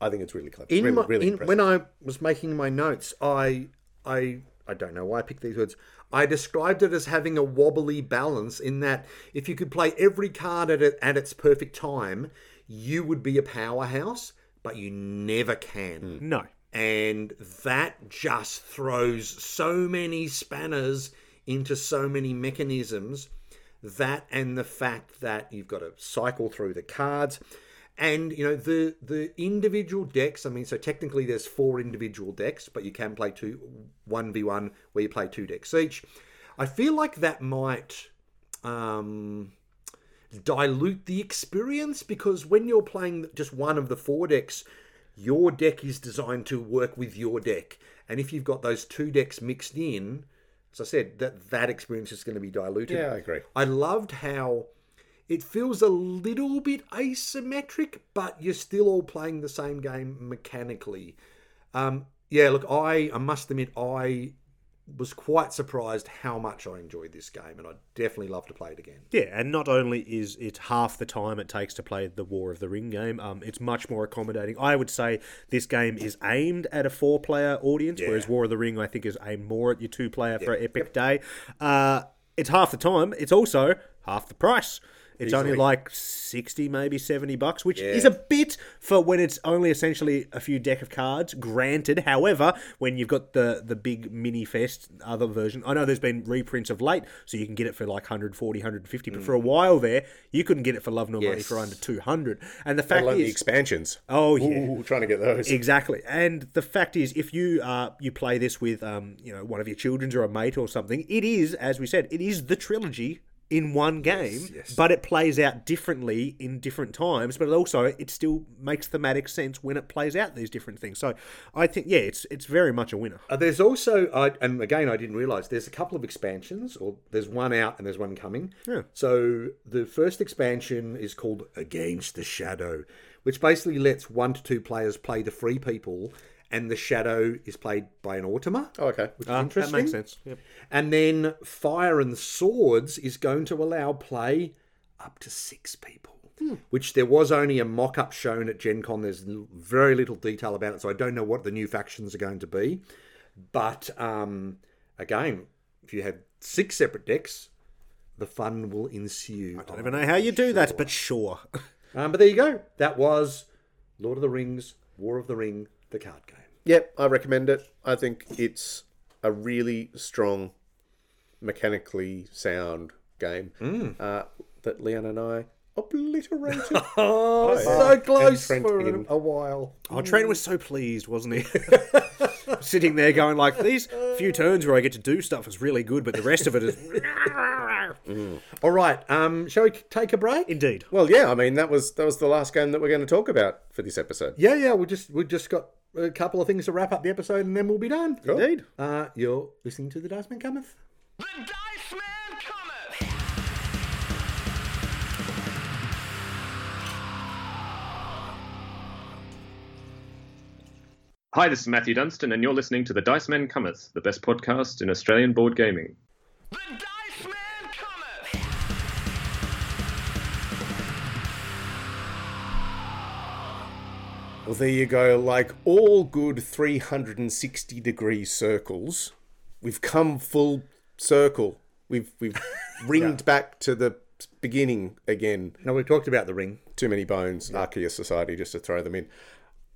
I think it's really clever. in really, my, really in, when I was making my notes, I I I don't know why I picked these words. I described it as having a wobbly balance in that if you could play every card at it, at its perfect time, you would be a powerhouse, but you never can. Hmm. no, And that just throws so many spanners into so many mechanisms. That and the fact that you've got to cycle through the cards. And you know the the individual decks. I mean, so technically there's four individual decks, but you can play two one v one where you play two decks each. I feel like that might um, dilute the experience because when you're playing just one of the four decks, your deck is designed to work with your deck, and if you've got those two decks mixed in, as I said, that that experience is going to be diluted. Yeah, I agree. I loved how it feels a little bit asymmetric, but you're still all playing the same game mechanically. Um, yeah, look, I, I must admit, I was quite surprised how much I enjoyed this game, and I'd definitely love to play it again. Yeah, and not only is it half the time it takes to play the War of the Ring game, um, it's much more accommodating. I would say this game is aimed at a four-player audience, whereas War of the Ring, I think, is aimed more at your two-player for Epic Day. Uh, it's half the time. It's also half the price. It's only like 60, maybe 70 bucks, which is a bit for when it's only essentially a few deck of cards, granted. However, when you've got the, the big mini fest other version, I know there's been reprints of late, so you can get it for like 140, 150, but for a while there, you couldn't get it for love nor money for under 200. And the fact love the is, expansions. Oh, yeah. Ooh, trying to get those. Exactly, and the fact is, if you uh, you play this with um, you know one of your children's or a mate or something, it is, as we said, it is the trilogy in one game, but it plays out differently in different times. But also, it still makes thematic sense when it plays out these different things. So, I think yeah, it's it's very much a winner. Uh, there's also, I, and again, I didn't realize there's a couple of expansions, or there's one out and there's one coming. Yeah. So the first expansion is called Against the Shadow, which basically lets one to two players play the free people, and the shadow is played by an Automa. Oh, okay. Which is Ah, interesting. That makes sense. Yep. And then Fire and Swords is going to allow play up to six people. Which there was only a mock up shown at Gen Con. There's very little detail about it, so I don't know what the new factions are going to be. But um, again, if you have six separate decks, the fun will ensue. I don't even know how you do that, but sure. [laughs] Um, but there you go. That was Lord of the Rings, War of the Ring, the card game. Yep, I recommend it. I think it's a really strong, mechanically sound game uh, that Leon and I obliterated. [laughs] Oh, yeah. so close for in. a while. Oh, Trent was so pleased, wasn't he? [laughs] [laughs] Sitting there going like, these few turns where I get to do stuff is really good, but the rest of it is All right. Um, shall we take a break? indeed. well, yeah, I mean that was that was the last game that we're going to talk about for this episode. Yeah, yeah. We just we just got a couple of things to wrap up the episode, and then we'll be done. Indeed. Uh, you're listening to the Dice Man Cometh. The Dice Man cometh! Hi, this is Matthew Dunstan, and you're listening to The Dice Men Cometh, the best podcast in Australian board gaming. Well, there you go. Like all good 360 degree circles, we've come full circle. We've we've [laughs] ringed back to the beginning again. No, we've talked about the ring. Too many bones, Archeos Society, just to throw them in.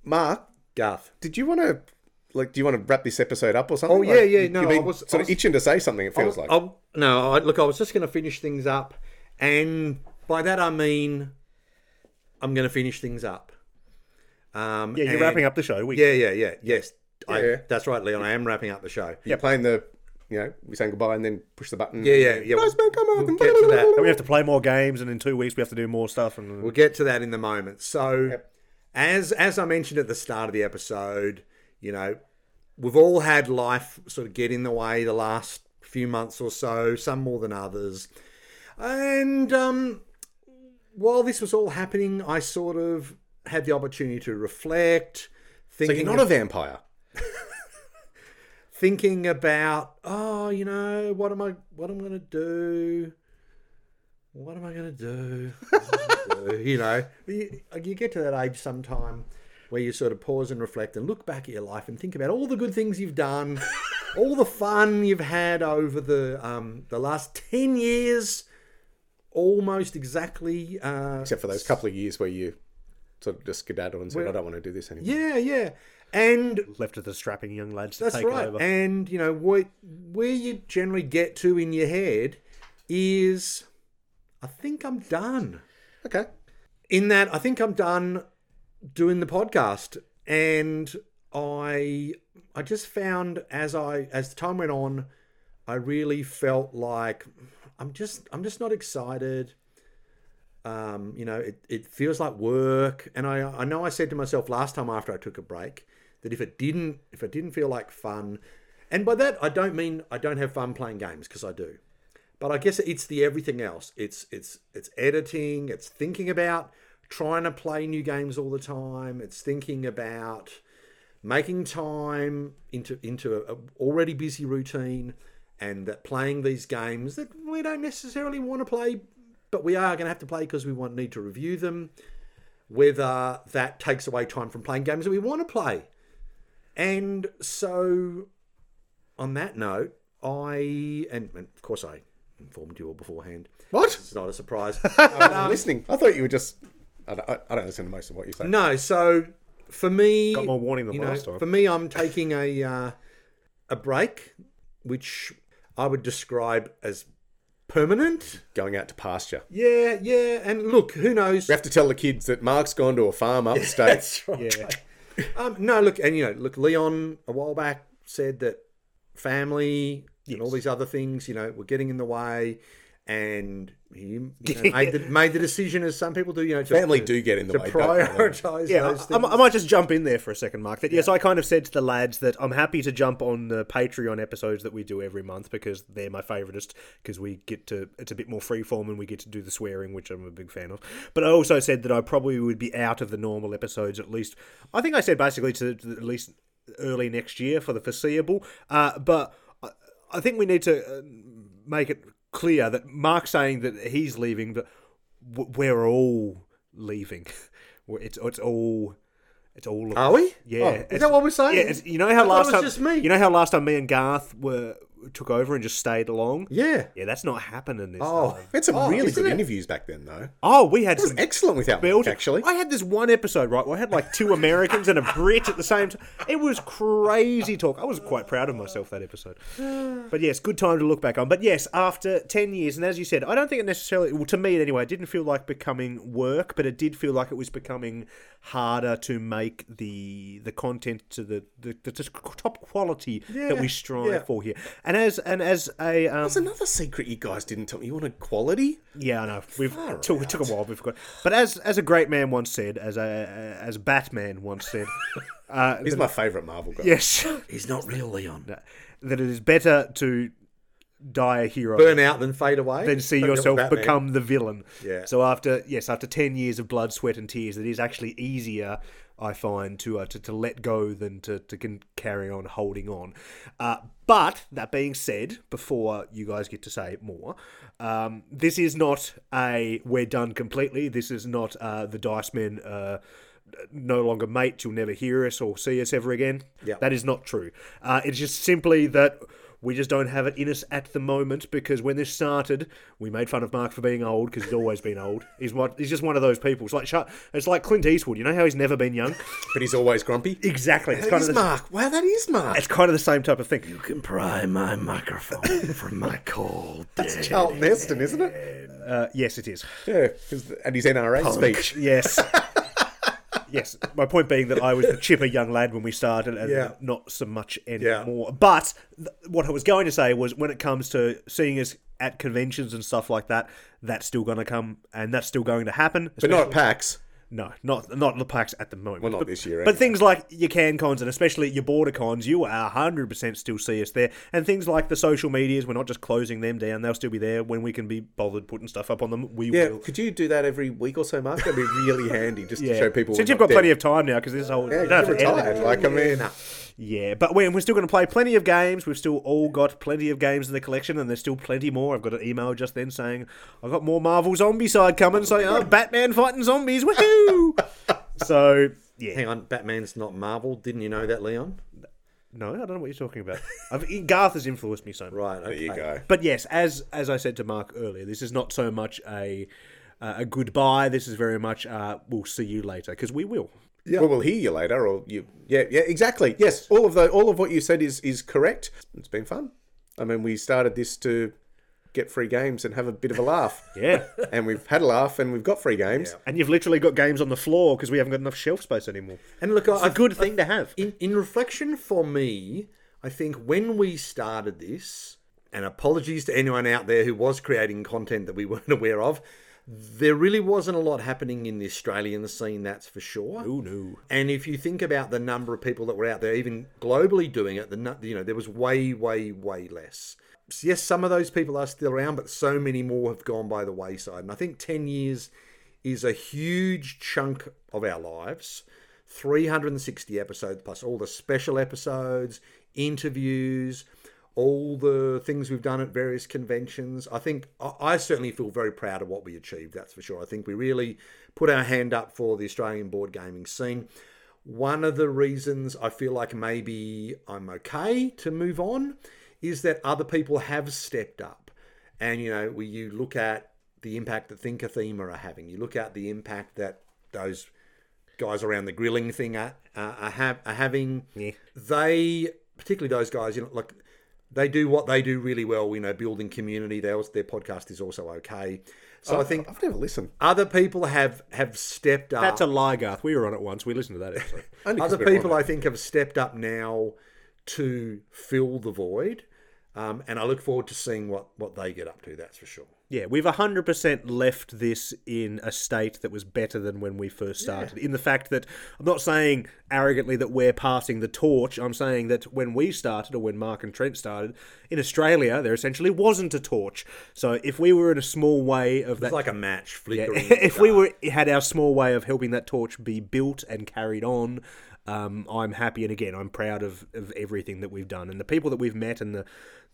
Mark, Garth. did you want to like? Do you want to wrap this episode up or something? Oh, yeah, Like, yeah, you- no, been I was- sort I of itching to say something. It feels like. I'll- no, I, look, I was just going to finish things up, and by that I mean I'm going to finish things up. Um, Yeah, you're and- wrapping up the show. We, Yeah, yeah, yeah. Yes, I, that's right, Leon. I am wrapping up the show. You're playing the, you know, we saying goodbye and then push the button. Yeah, yeah, yeah. Nice man, come on. We'll get to that. And we have to play more games, and in two weeks we have to do more stuff. And We'll get to that in the moment. So, as as I mentioned at the start of the episode, you know, we've all had life sort of get in the way the last few months or so, some more than others. And um, while this was all happening, I sort of had the opportunity to reflect, So thinking you're not a vampire. [laughs] thinking about, oh, you know, what am I, what am I going to do? What am I going to do? What am I gonna do? [laughs] you know, you, you get to that age sometime where you sort of pause and reflect and look back at your life and think about all the good things you've done, [laughs] all the fun you've had over the um, the last ten years, almost exactly. Uh, Except for those couple of years where you sort of just skedaddled and said, I don't want to do this anymore. yeah, yeah, and left to the strapping young lads to That's take right. over. And you know where where you generally get to in your head is, I think I'm done. Okay. In that, I think I'm done doing the podcast, and I I just found as I as the time went on, I really felt like I'm just I'm just not excited. Um, you know, it, it feels like work, and I I know I said to myself last time after I took a break that if it didn't if it didn't feel like fun, and by that I don't mean I don't have fun playing games because I do, but I guess it's the everything else. It's it's it's editing, it's thinking about trying to play new games all the time. It's thinking about making time into into a, a already busy routine and that playing these games that we don't necessarily want to play but we are going to have to play because we want need to review them whether that takes away time from playing games that we want to play and so on that note i and, and of course i informed you all beforehand What? it's not a surprise [laughs] I wasn't listening. I thought you were just. I don't, I- I don't listen to most of what you say. No, so for me, Got more warning than you know, last time. For me, I'm taking a uh, a break, which I would describe as permanent. Going out to pasture. Yeah, yeah, and look, who knows? We have to tell the kids that Mark's gone to a farm upstate. That's [laughs] right. yeah. Um, no, look, and you know, look, Leon a while back said that family and all these other things, you know, were getting in the way, and you [laughs] know, made the made the decision, as some people do, you know, to, Family to- do get in the to way. don't prioritise Yeah, those I, things. I might just jump in there for a second, Mark. That yeah. yes, I kind of said to the lads that I'm happy to jump on the Patreon episodes that we do every month because they're my favoritist because we get to it's a bit more freeform and we get to do the swearing, which I'm a big fan of. But I also said that I probably would be out of the normal episodes at least. I think I said basically to, to at least early next year for the foreseeable. Uh, but I, I think we need to uh, make it clear that Mark's saying that he's leaving, but we're all leaving. [laughs] It's it's all it's all. Are we? Yeah. Oh, is that what we're saying? Yeah. You know how last time just me. You know how last time me and Garth were took over and just stayed along. yeah. Yeah, that's not happening this Oh, time. Had some Oh, really good it? interviews back then, though. Oh, we had It was some excellent without build. Mark, actually. I had this one episode right where I had like two Americans and a Brit at the same time. It was crazy talk. I was quite proud of myself that episode. But yes, good time to look back on. But yes, after ten years, and as you said, I don't think it necessarily. Well, to me anyway, it didn't feel like becoming work, but it did feel like it was becoming harder to make the the content to the the, the, top quality that we strive yeah. for here. And as and as a um, There's another secret you guys didn't tell me. You wanted quality? yeah, I know. We've took, it took a while. Got, but as as a great man once said, as a as Batman once said, [laughs] uh, He's my favourite Marvel guy. yes, [laughs] He's not real, Leon. that it is better to die a hero Burn out than fade away. than see Don't yourself become the villain. Yeah. So after yes, after ten years of blood, sweat, and tears, it is actually easier I find to uh, to, to let go than to, to carry on holding on. Uh, but that being said, before you guys get to say more, um, this is not a we're done completely. This is not uh, the Dice Men. Uh, no longer mates, you'll never hear us or see us ever again. Yep. That is not true. Uh, it's just simply that we just don't have it in us at the moment because when this started, we made fun of Mark for being old because he's always been old. He's one, he's just one of those people. It's like it's like Clint Eastwood. You know how he's never been young. [laughs] But he's always grumpy. Exactly. It's That kind is of the, Mark. Wow, that is Mark. it's kind of the same type of thing. You can pry my microphone [laughs] from my cold. That's Charlton Heston, isn't it? Uh, yes, it is. Yeah, 'cause- and his NRA speech. Yes. [laughs] yes. My point being that I was the [laughs] chipper young lad when we started, and Yeah. not so much Yeah. anymore. But th- what I was going to say was, when it comes to seeing us at conventions and stuff like that, that's still going to come, and that's still going to happen. But not at PAX. No, not not the PAX at the moment. Well, not but, this year, But things like your CanCons and especially your BorderCons, you are hundred percent still see us there. And things like the social medias, we're not just closing them down; they'll still be there when we can be bothered putting stuff up on them. We Yeah, will. could you do that every week or so, Mark? That'd be really [laughs] handy just to show people. Since you've got plenty of time now, because this whole Yeah, you don't have to retired. Like, I mean, Yeah, but we're, we're still going to play plenty of games. We've still all got plenty of games in the collection, and there's still plenty more. I've got an email just then saying I've got more Marvel Zombicide coming. So oh, Batman fighting zombies, woohoo! [laughs] so yeah, Hang on, Batman's not Marvel. Didn't you know that, Leon? no, I don't know what you're talking about. [laughs] I've, Garth has influenced me so much. Right. there you go. But yes, as as I said to Mark earlier, this is not so much a uh, a goodbye. This is very much uh, we'll see you later because we will. Well, we'll hear you later, or you. Yeah, yeah, exactly. Yes, all of the all of what you said is is correct. It's been fun. I mean, we started this to get free games and have a bit of a laugh, [laughs] Yeah. and we've had a laugh, and we've got free games. And you've literally got games on the floor because we haven't got enough shelf space anymore. And look, It's I, a good thing to have. In, in reflection for me, I think when we started this, and apologies to anyone out there who was creating content that we weren't [laughs] aware of, there really wasn't a lot happening in the Australian scene, that's for sure. Oh no. And if you think about the number of people that were out there, even globally doing it, the you know there was way, way, way less. Yes, some of those people are still around, but so many more have gone by the wayside. And I think ten years is a huge chunk of our lives. 360 episodes plus all the special episodes, interviews, all the things we've done at various conventions. I think I certainly feel very proud of what we achieved, that's for sure. I think we really put our hand up for the Australian board gaming scene. One of the reasons I feel like maybe I'm okay to move on is that other people have stepped up. And, you know, we, you look at the impact that Thinker Thema are having, you look at the impact that those guys around the grilling thing are, are, are, have, are having. Yeah. They, particularly those guys, you know, like they do what they do really well. You know, building community. Their their podcast is also okay. So I think I've never listened. other people have have stepped up. That's a lie, Garth. We were on it once. We listened to that episode. [laughs] Other people. I think have stepped up now to fill the void. Um, and I look forward to seeing what, what they get up to, that's for sure. Yeah, we've 100% left this in a state that was better than when we first started. In the fact that I'm not saying arrogantly that we're passing the torch. I'm saying that when we started, or when Mark and Trent started, in Australia, there essentially wasn't a torch. So if we were in a small way of that It's like a match Yeah, flickering. [laughs] in the if we were had our small way of helping that torch be built and carried on, um, I'm happy and again I'm proud of, of everything that we've done and the people that we've met and the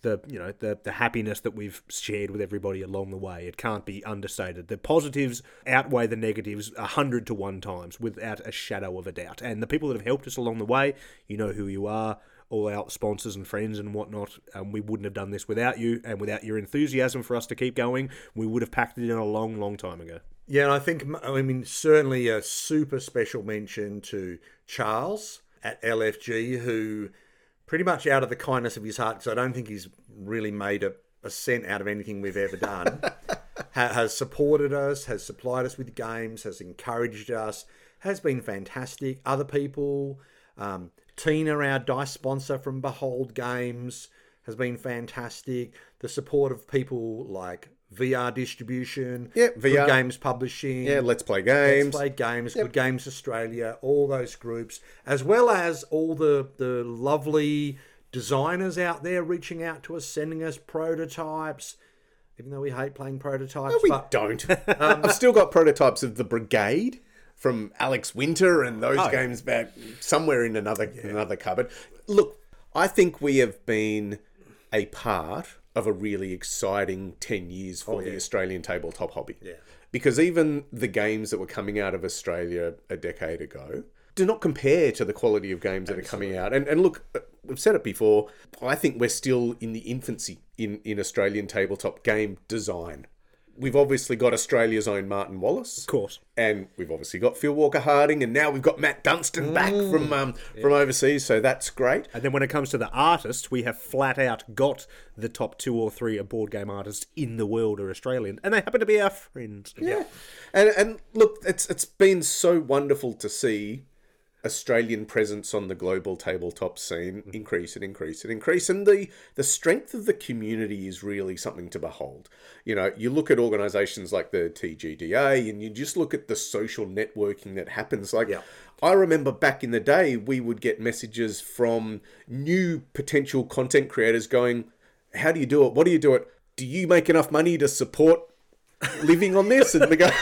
the you know the the happiness that we've shared with everybody along the way. It can't be understated. The positives outweigh the negatives a hundred to one times without a shadow of a doubt. And the people that have helped us along the way, you know who you are. All our sponsors and friends and whatnot. Um, we wouldn't have done this without you and without your enthusiasm for us to keep going. We would have packed it in a long, long time ago. Yeah, and I think, I mean, certainly a super special mention to Charles at LFG, who pretty much out of the kindness of his heart, because I don't think he's really made a, a cent out of anything we've ever done, [laughs] ha- has supported us, has supplied us with games, has encouraged us, has been fantastic. Other people, um, Tina, our dice sponsor from Behold Games, has been fantastic. The support of people like VR Distribution, Yeah, Good VR. Games Publishing, Yeah, Let's Play Games. Let's Play Games, Good Games Australia, all those groups, as well as all the the lovely designers out there reaching out to us, sending us prototypes. Even though we hate playing prototypes, No, we but don't. [laughs] [laughs] I've still got prototypes of the Brigade from Alex Winter and those Oh, games back somewhere in another another cupboard. Look, I think we have been a part of a really exciting 10 years for the Australian tabletop hobby. Yeah. Because even the games that were coming out of Australia a decade ago do not compare to the quality of games that are coming out. And, and look, uh, we've said it before, I think we're still in the infancy in, in Australian tabletop game design. We've obviously got Australia's own Martin Wallace. Of course. And we've obviously got Phil Walker Harding, and now we've got Matt Dunstan back from um, from overseas, so that's great. And then when it comes to the artist, we have flat out got the top two or three board game artists in the world are Australian, and they happen to be our friends. Yeah, and and look, it's it's been so wonderful to see Australian presence on the global tabletop scene mm-hmm. increase and increase and increase, and the the strength of the community is really something to behold. You know, you look at organisations like the TGDA, and you just look at the social networking that happens. Like, I remember back in the day, we would get messages from new potential content creators going, "How do you do it? What do you do it? Do you make enough money to support living on this?" And we go. [laughs]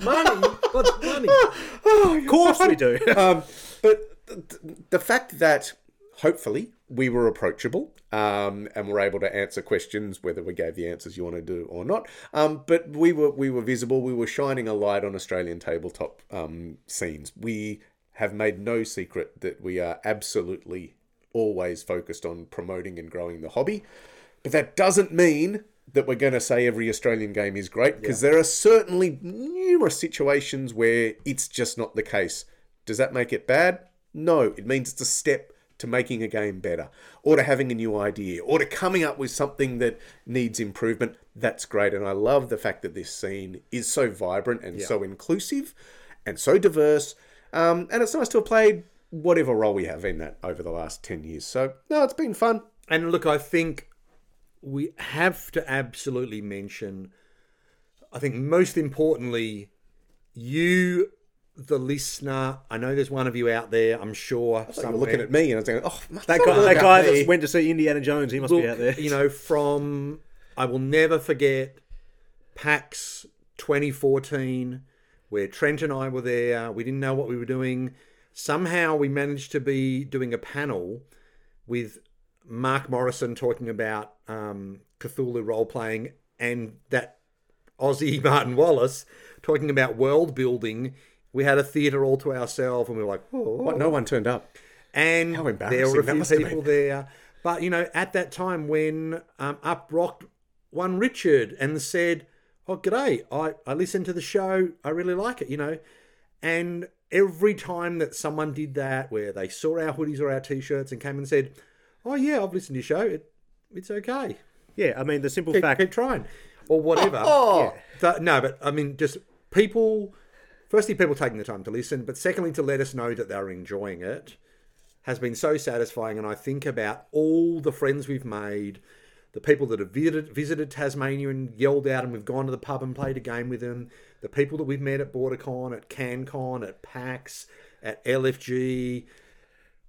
Money? What's money? [laughs] Of course we do. [laughs] um, but th- the fact that hopefully we were approachable um, and were able to answer questions, whether we gave the answers you want to do or not. Um, but we were we were visible. We were shining a light on Australian tabletop um, scenes. We have made no secret that we are absolutely always focused on promoting and growing the hobby. But that doesn't mean that we're going to say every Australian game is great because there are certainly numerous situations where it's just not the case. Does that make it bad? No, it means it's a step to making a game better or to having a new idea or to coming up with something that needs improvement. That's great. And I love the fact that this scene is so vibrant and so inclusive and so diverse. Um, and it's nice to have played whatever role we have in that over the last 10 years. So, no, it's been fun. And look, I think we have to absolutely mention, I think most importantly, you, the listener. I know there's one of you out there, I'm sure. So you're looking at me and I was thinking, oh, That guy, that guy that went to see Indiana Jones, he must be out there. you know, from I will never forget PAX 2014, where Trent and I were there. We didn't know what we were doing. Somehow we managed to be doing a panel with Mark Morrison talking about um, Cthulhu role playing and that Aussie [laughs] Martin Wallace talking about world building. We had a theatre all to ourselves, and we were like, "Oh, What? No one turned up. and there were a few people there. But you know, at that time when um, Up rocked one Richard and said, "Oh, g'day! I I listened to the show. I really like it." You know, and every time that someone did that, where they saw our hoodies or our t-shirts and came and said, "Oh yeah, I've listened to your show. It, it's okay. Yeah, I mean, the simple Keep, fact. keep trying." Or whatever. Oh. oh. Yeah. So- no, but I mean, just people. Firstly, people taking the time to listen, but secondly, to let us know that they're enjoying it has been so satisfying. And I think about all the friends we've made, the people that have visited, visited Tasmania and yelled out, and we've gone to the pub and played a game with them, the people that we've met at BorderCon, at CanCon, at PAX, at LFG,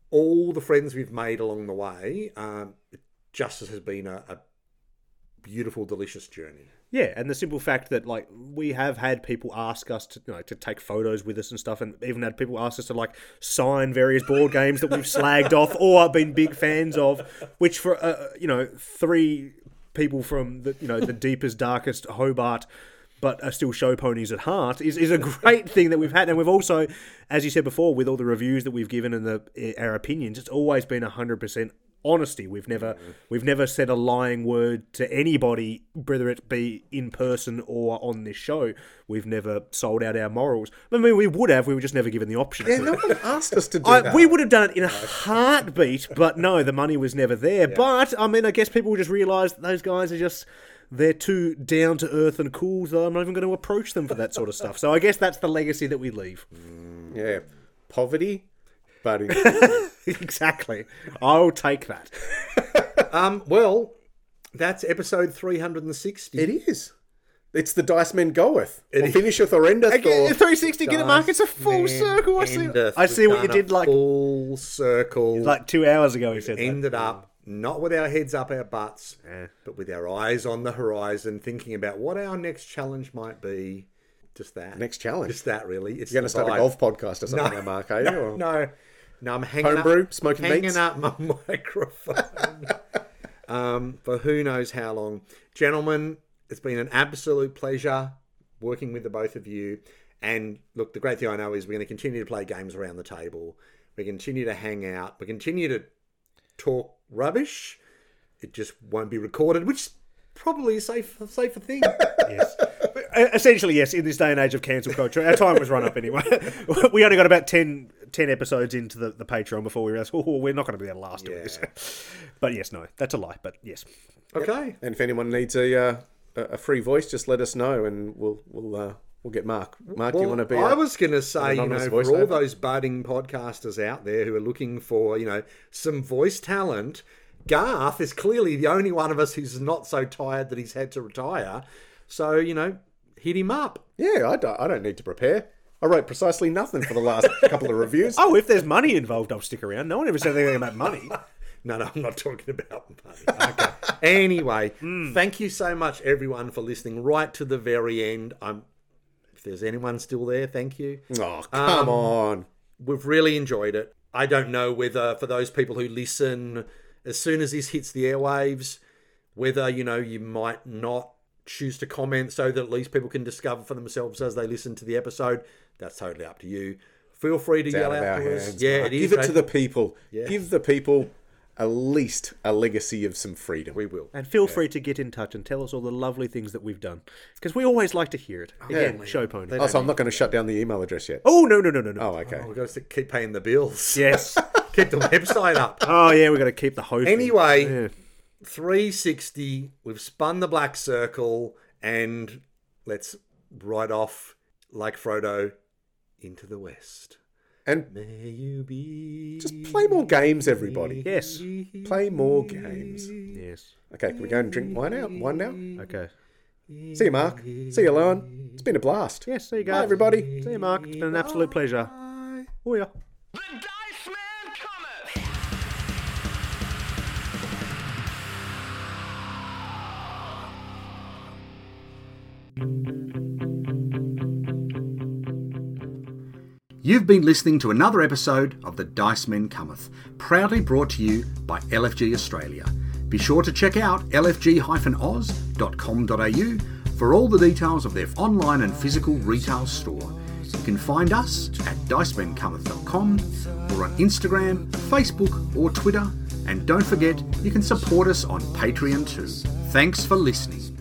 all the friends we've made along the way. Um, it just has been a, a beautiful, delicious journey. Yeah, and the simple fact that like we have had people ask us to you know to take photos with us and stuff, and even had people ask us to like sign various board games that we've slagged off or been big fans of, which for uh, you know three people from the you know the deepest darkest Hobart. But are still show ponies at heart is, is a great [laughs] thing that we've had, and we've also, as you said before, with all the reviews that we've given and the eh, our opinions, it's always been hundred percent honesty. We've never mm. we've never said a lying word to anybody, whether it be in person or on this show. We've never sold out our morals. I mean, we would have. We were just never given the option. Yeah, no one asked us to do [laughs] I, that. we would have done it in a heartbeat, but no, the money was never there. But I mean, I guess people just realised those guys are just they're too down to earth and cool, so I'm not even going to approach them for that sort of stuff. So I guess that's the legacy that we leave. Yeah, poverty, but in- [laughs] [laughs] exactly. I'll take that. [laughs] Um, well, that's episode 360. it is. It's the dice men goeth. Or finisheth or endeth. Again, or... 360, get it, Mark. It's a full circle. I see. I see what you did. Like full circle. like two hours ago, he said. that. ended up not with our heads up our butts, but with our eyes on the horizon, thinking about what our next challenge might be. Just that. Next challenge. Just that, really. It's You're going to start a golf podcast or something, No, now, Mark, are you? No, Or- no, no. I'm hanging Homebrew? up, Smoking hanging meats? up my [laughs] microphone um, for who knows how long, gentlemen. It's been an absolute pleasure working with the both of you. And look, the great thing I know is we're going to continue to play games around the table. We continue to hang out. We continue to talk rubbish. It just won't be recorded, which is probably a safe, a safer thing. [laughs] yes. Uh, Essentially, yes, in this day and age of cancel culture, our time was run up anyway. [laughs] we only got about 10, 10 episodes into the, the Patreon before we realized, oh, we're not going to be able to last doing this. [laughs] but yes, no, that's a lie, but yes. Okay. And if anyone needs a uh, a a free voice, just let us know, and we'll we'll uh, we'll get Mark. Mark, do you want to be? I a- was going to say, you know, for all those budding podcasters out there who are looking for, you know, some voice talent, Garth is clearly the only one of us who's not so tired that he's had to retire. So, you know, hit him up. Yeah, I don't, I don't need to prepare. I wrote precisely nothing for the last [laughs] couple of reviews. Oh, if there's money involved, I'll stick around. No one ever said anything about money. [laughs] No, no, I'm not talking about money. Okay. anyway, Hmm. thank you so much, everyone, for listening right to the very end. I'm, if there's anyone still there, thank you. Oh, come Um, on. We've really enjoyed it. I don't know whether for those people who listen, as soon as this hits the airwaves, whether you know you might not choose to comment so that at least people can discover for themselves as they listen to the episode. That's totally up to you. Feel free to It's yell out out to us. Yeah, it is. Give it to the people. Yeah. Give the people at least a legacy of some freedom. We will. And feel free to get in touch and tell us all the lovely things that we've done. Because we always like to hear it. Oh, Again, show pony. Oh, so I'm not going to shut down the email address yet. Oh, no, no, no, no, no. Oh, okay. Oh, we've got to keep paying the bills. [laughs] Yes. keep the website up. [laughs] Oh, yeah, we've got to keep the host. Anyway, Yeah. 360. We've spun the black circle and let's ride off like Frodo into the west. And May you be. just play more games, everybody. Yes. Play more games. Yes. Okay, can we go and drink wine out? Wine now? Okay. See you, Mark. See you, Lauren. It's been a blast. Yes, there you go. Bye, everybody. See you, Mark. It's been an absolute pleasure. Oh, yeah. The Dice Man cometh! You've been listening to another episode of The Dice Men Cometh, proudly brought to you by LFG Australia. Be sure to check out lfg-oz.com.au for all the details of their online and physical retail store. You can find us at dicemancometh.com or on Instagram, Facebook, or Twitter. And don't forget, you can support us on Patreon too. Thanks for listening.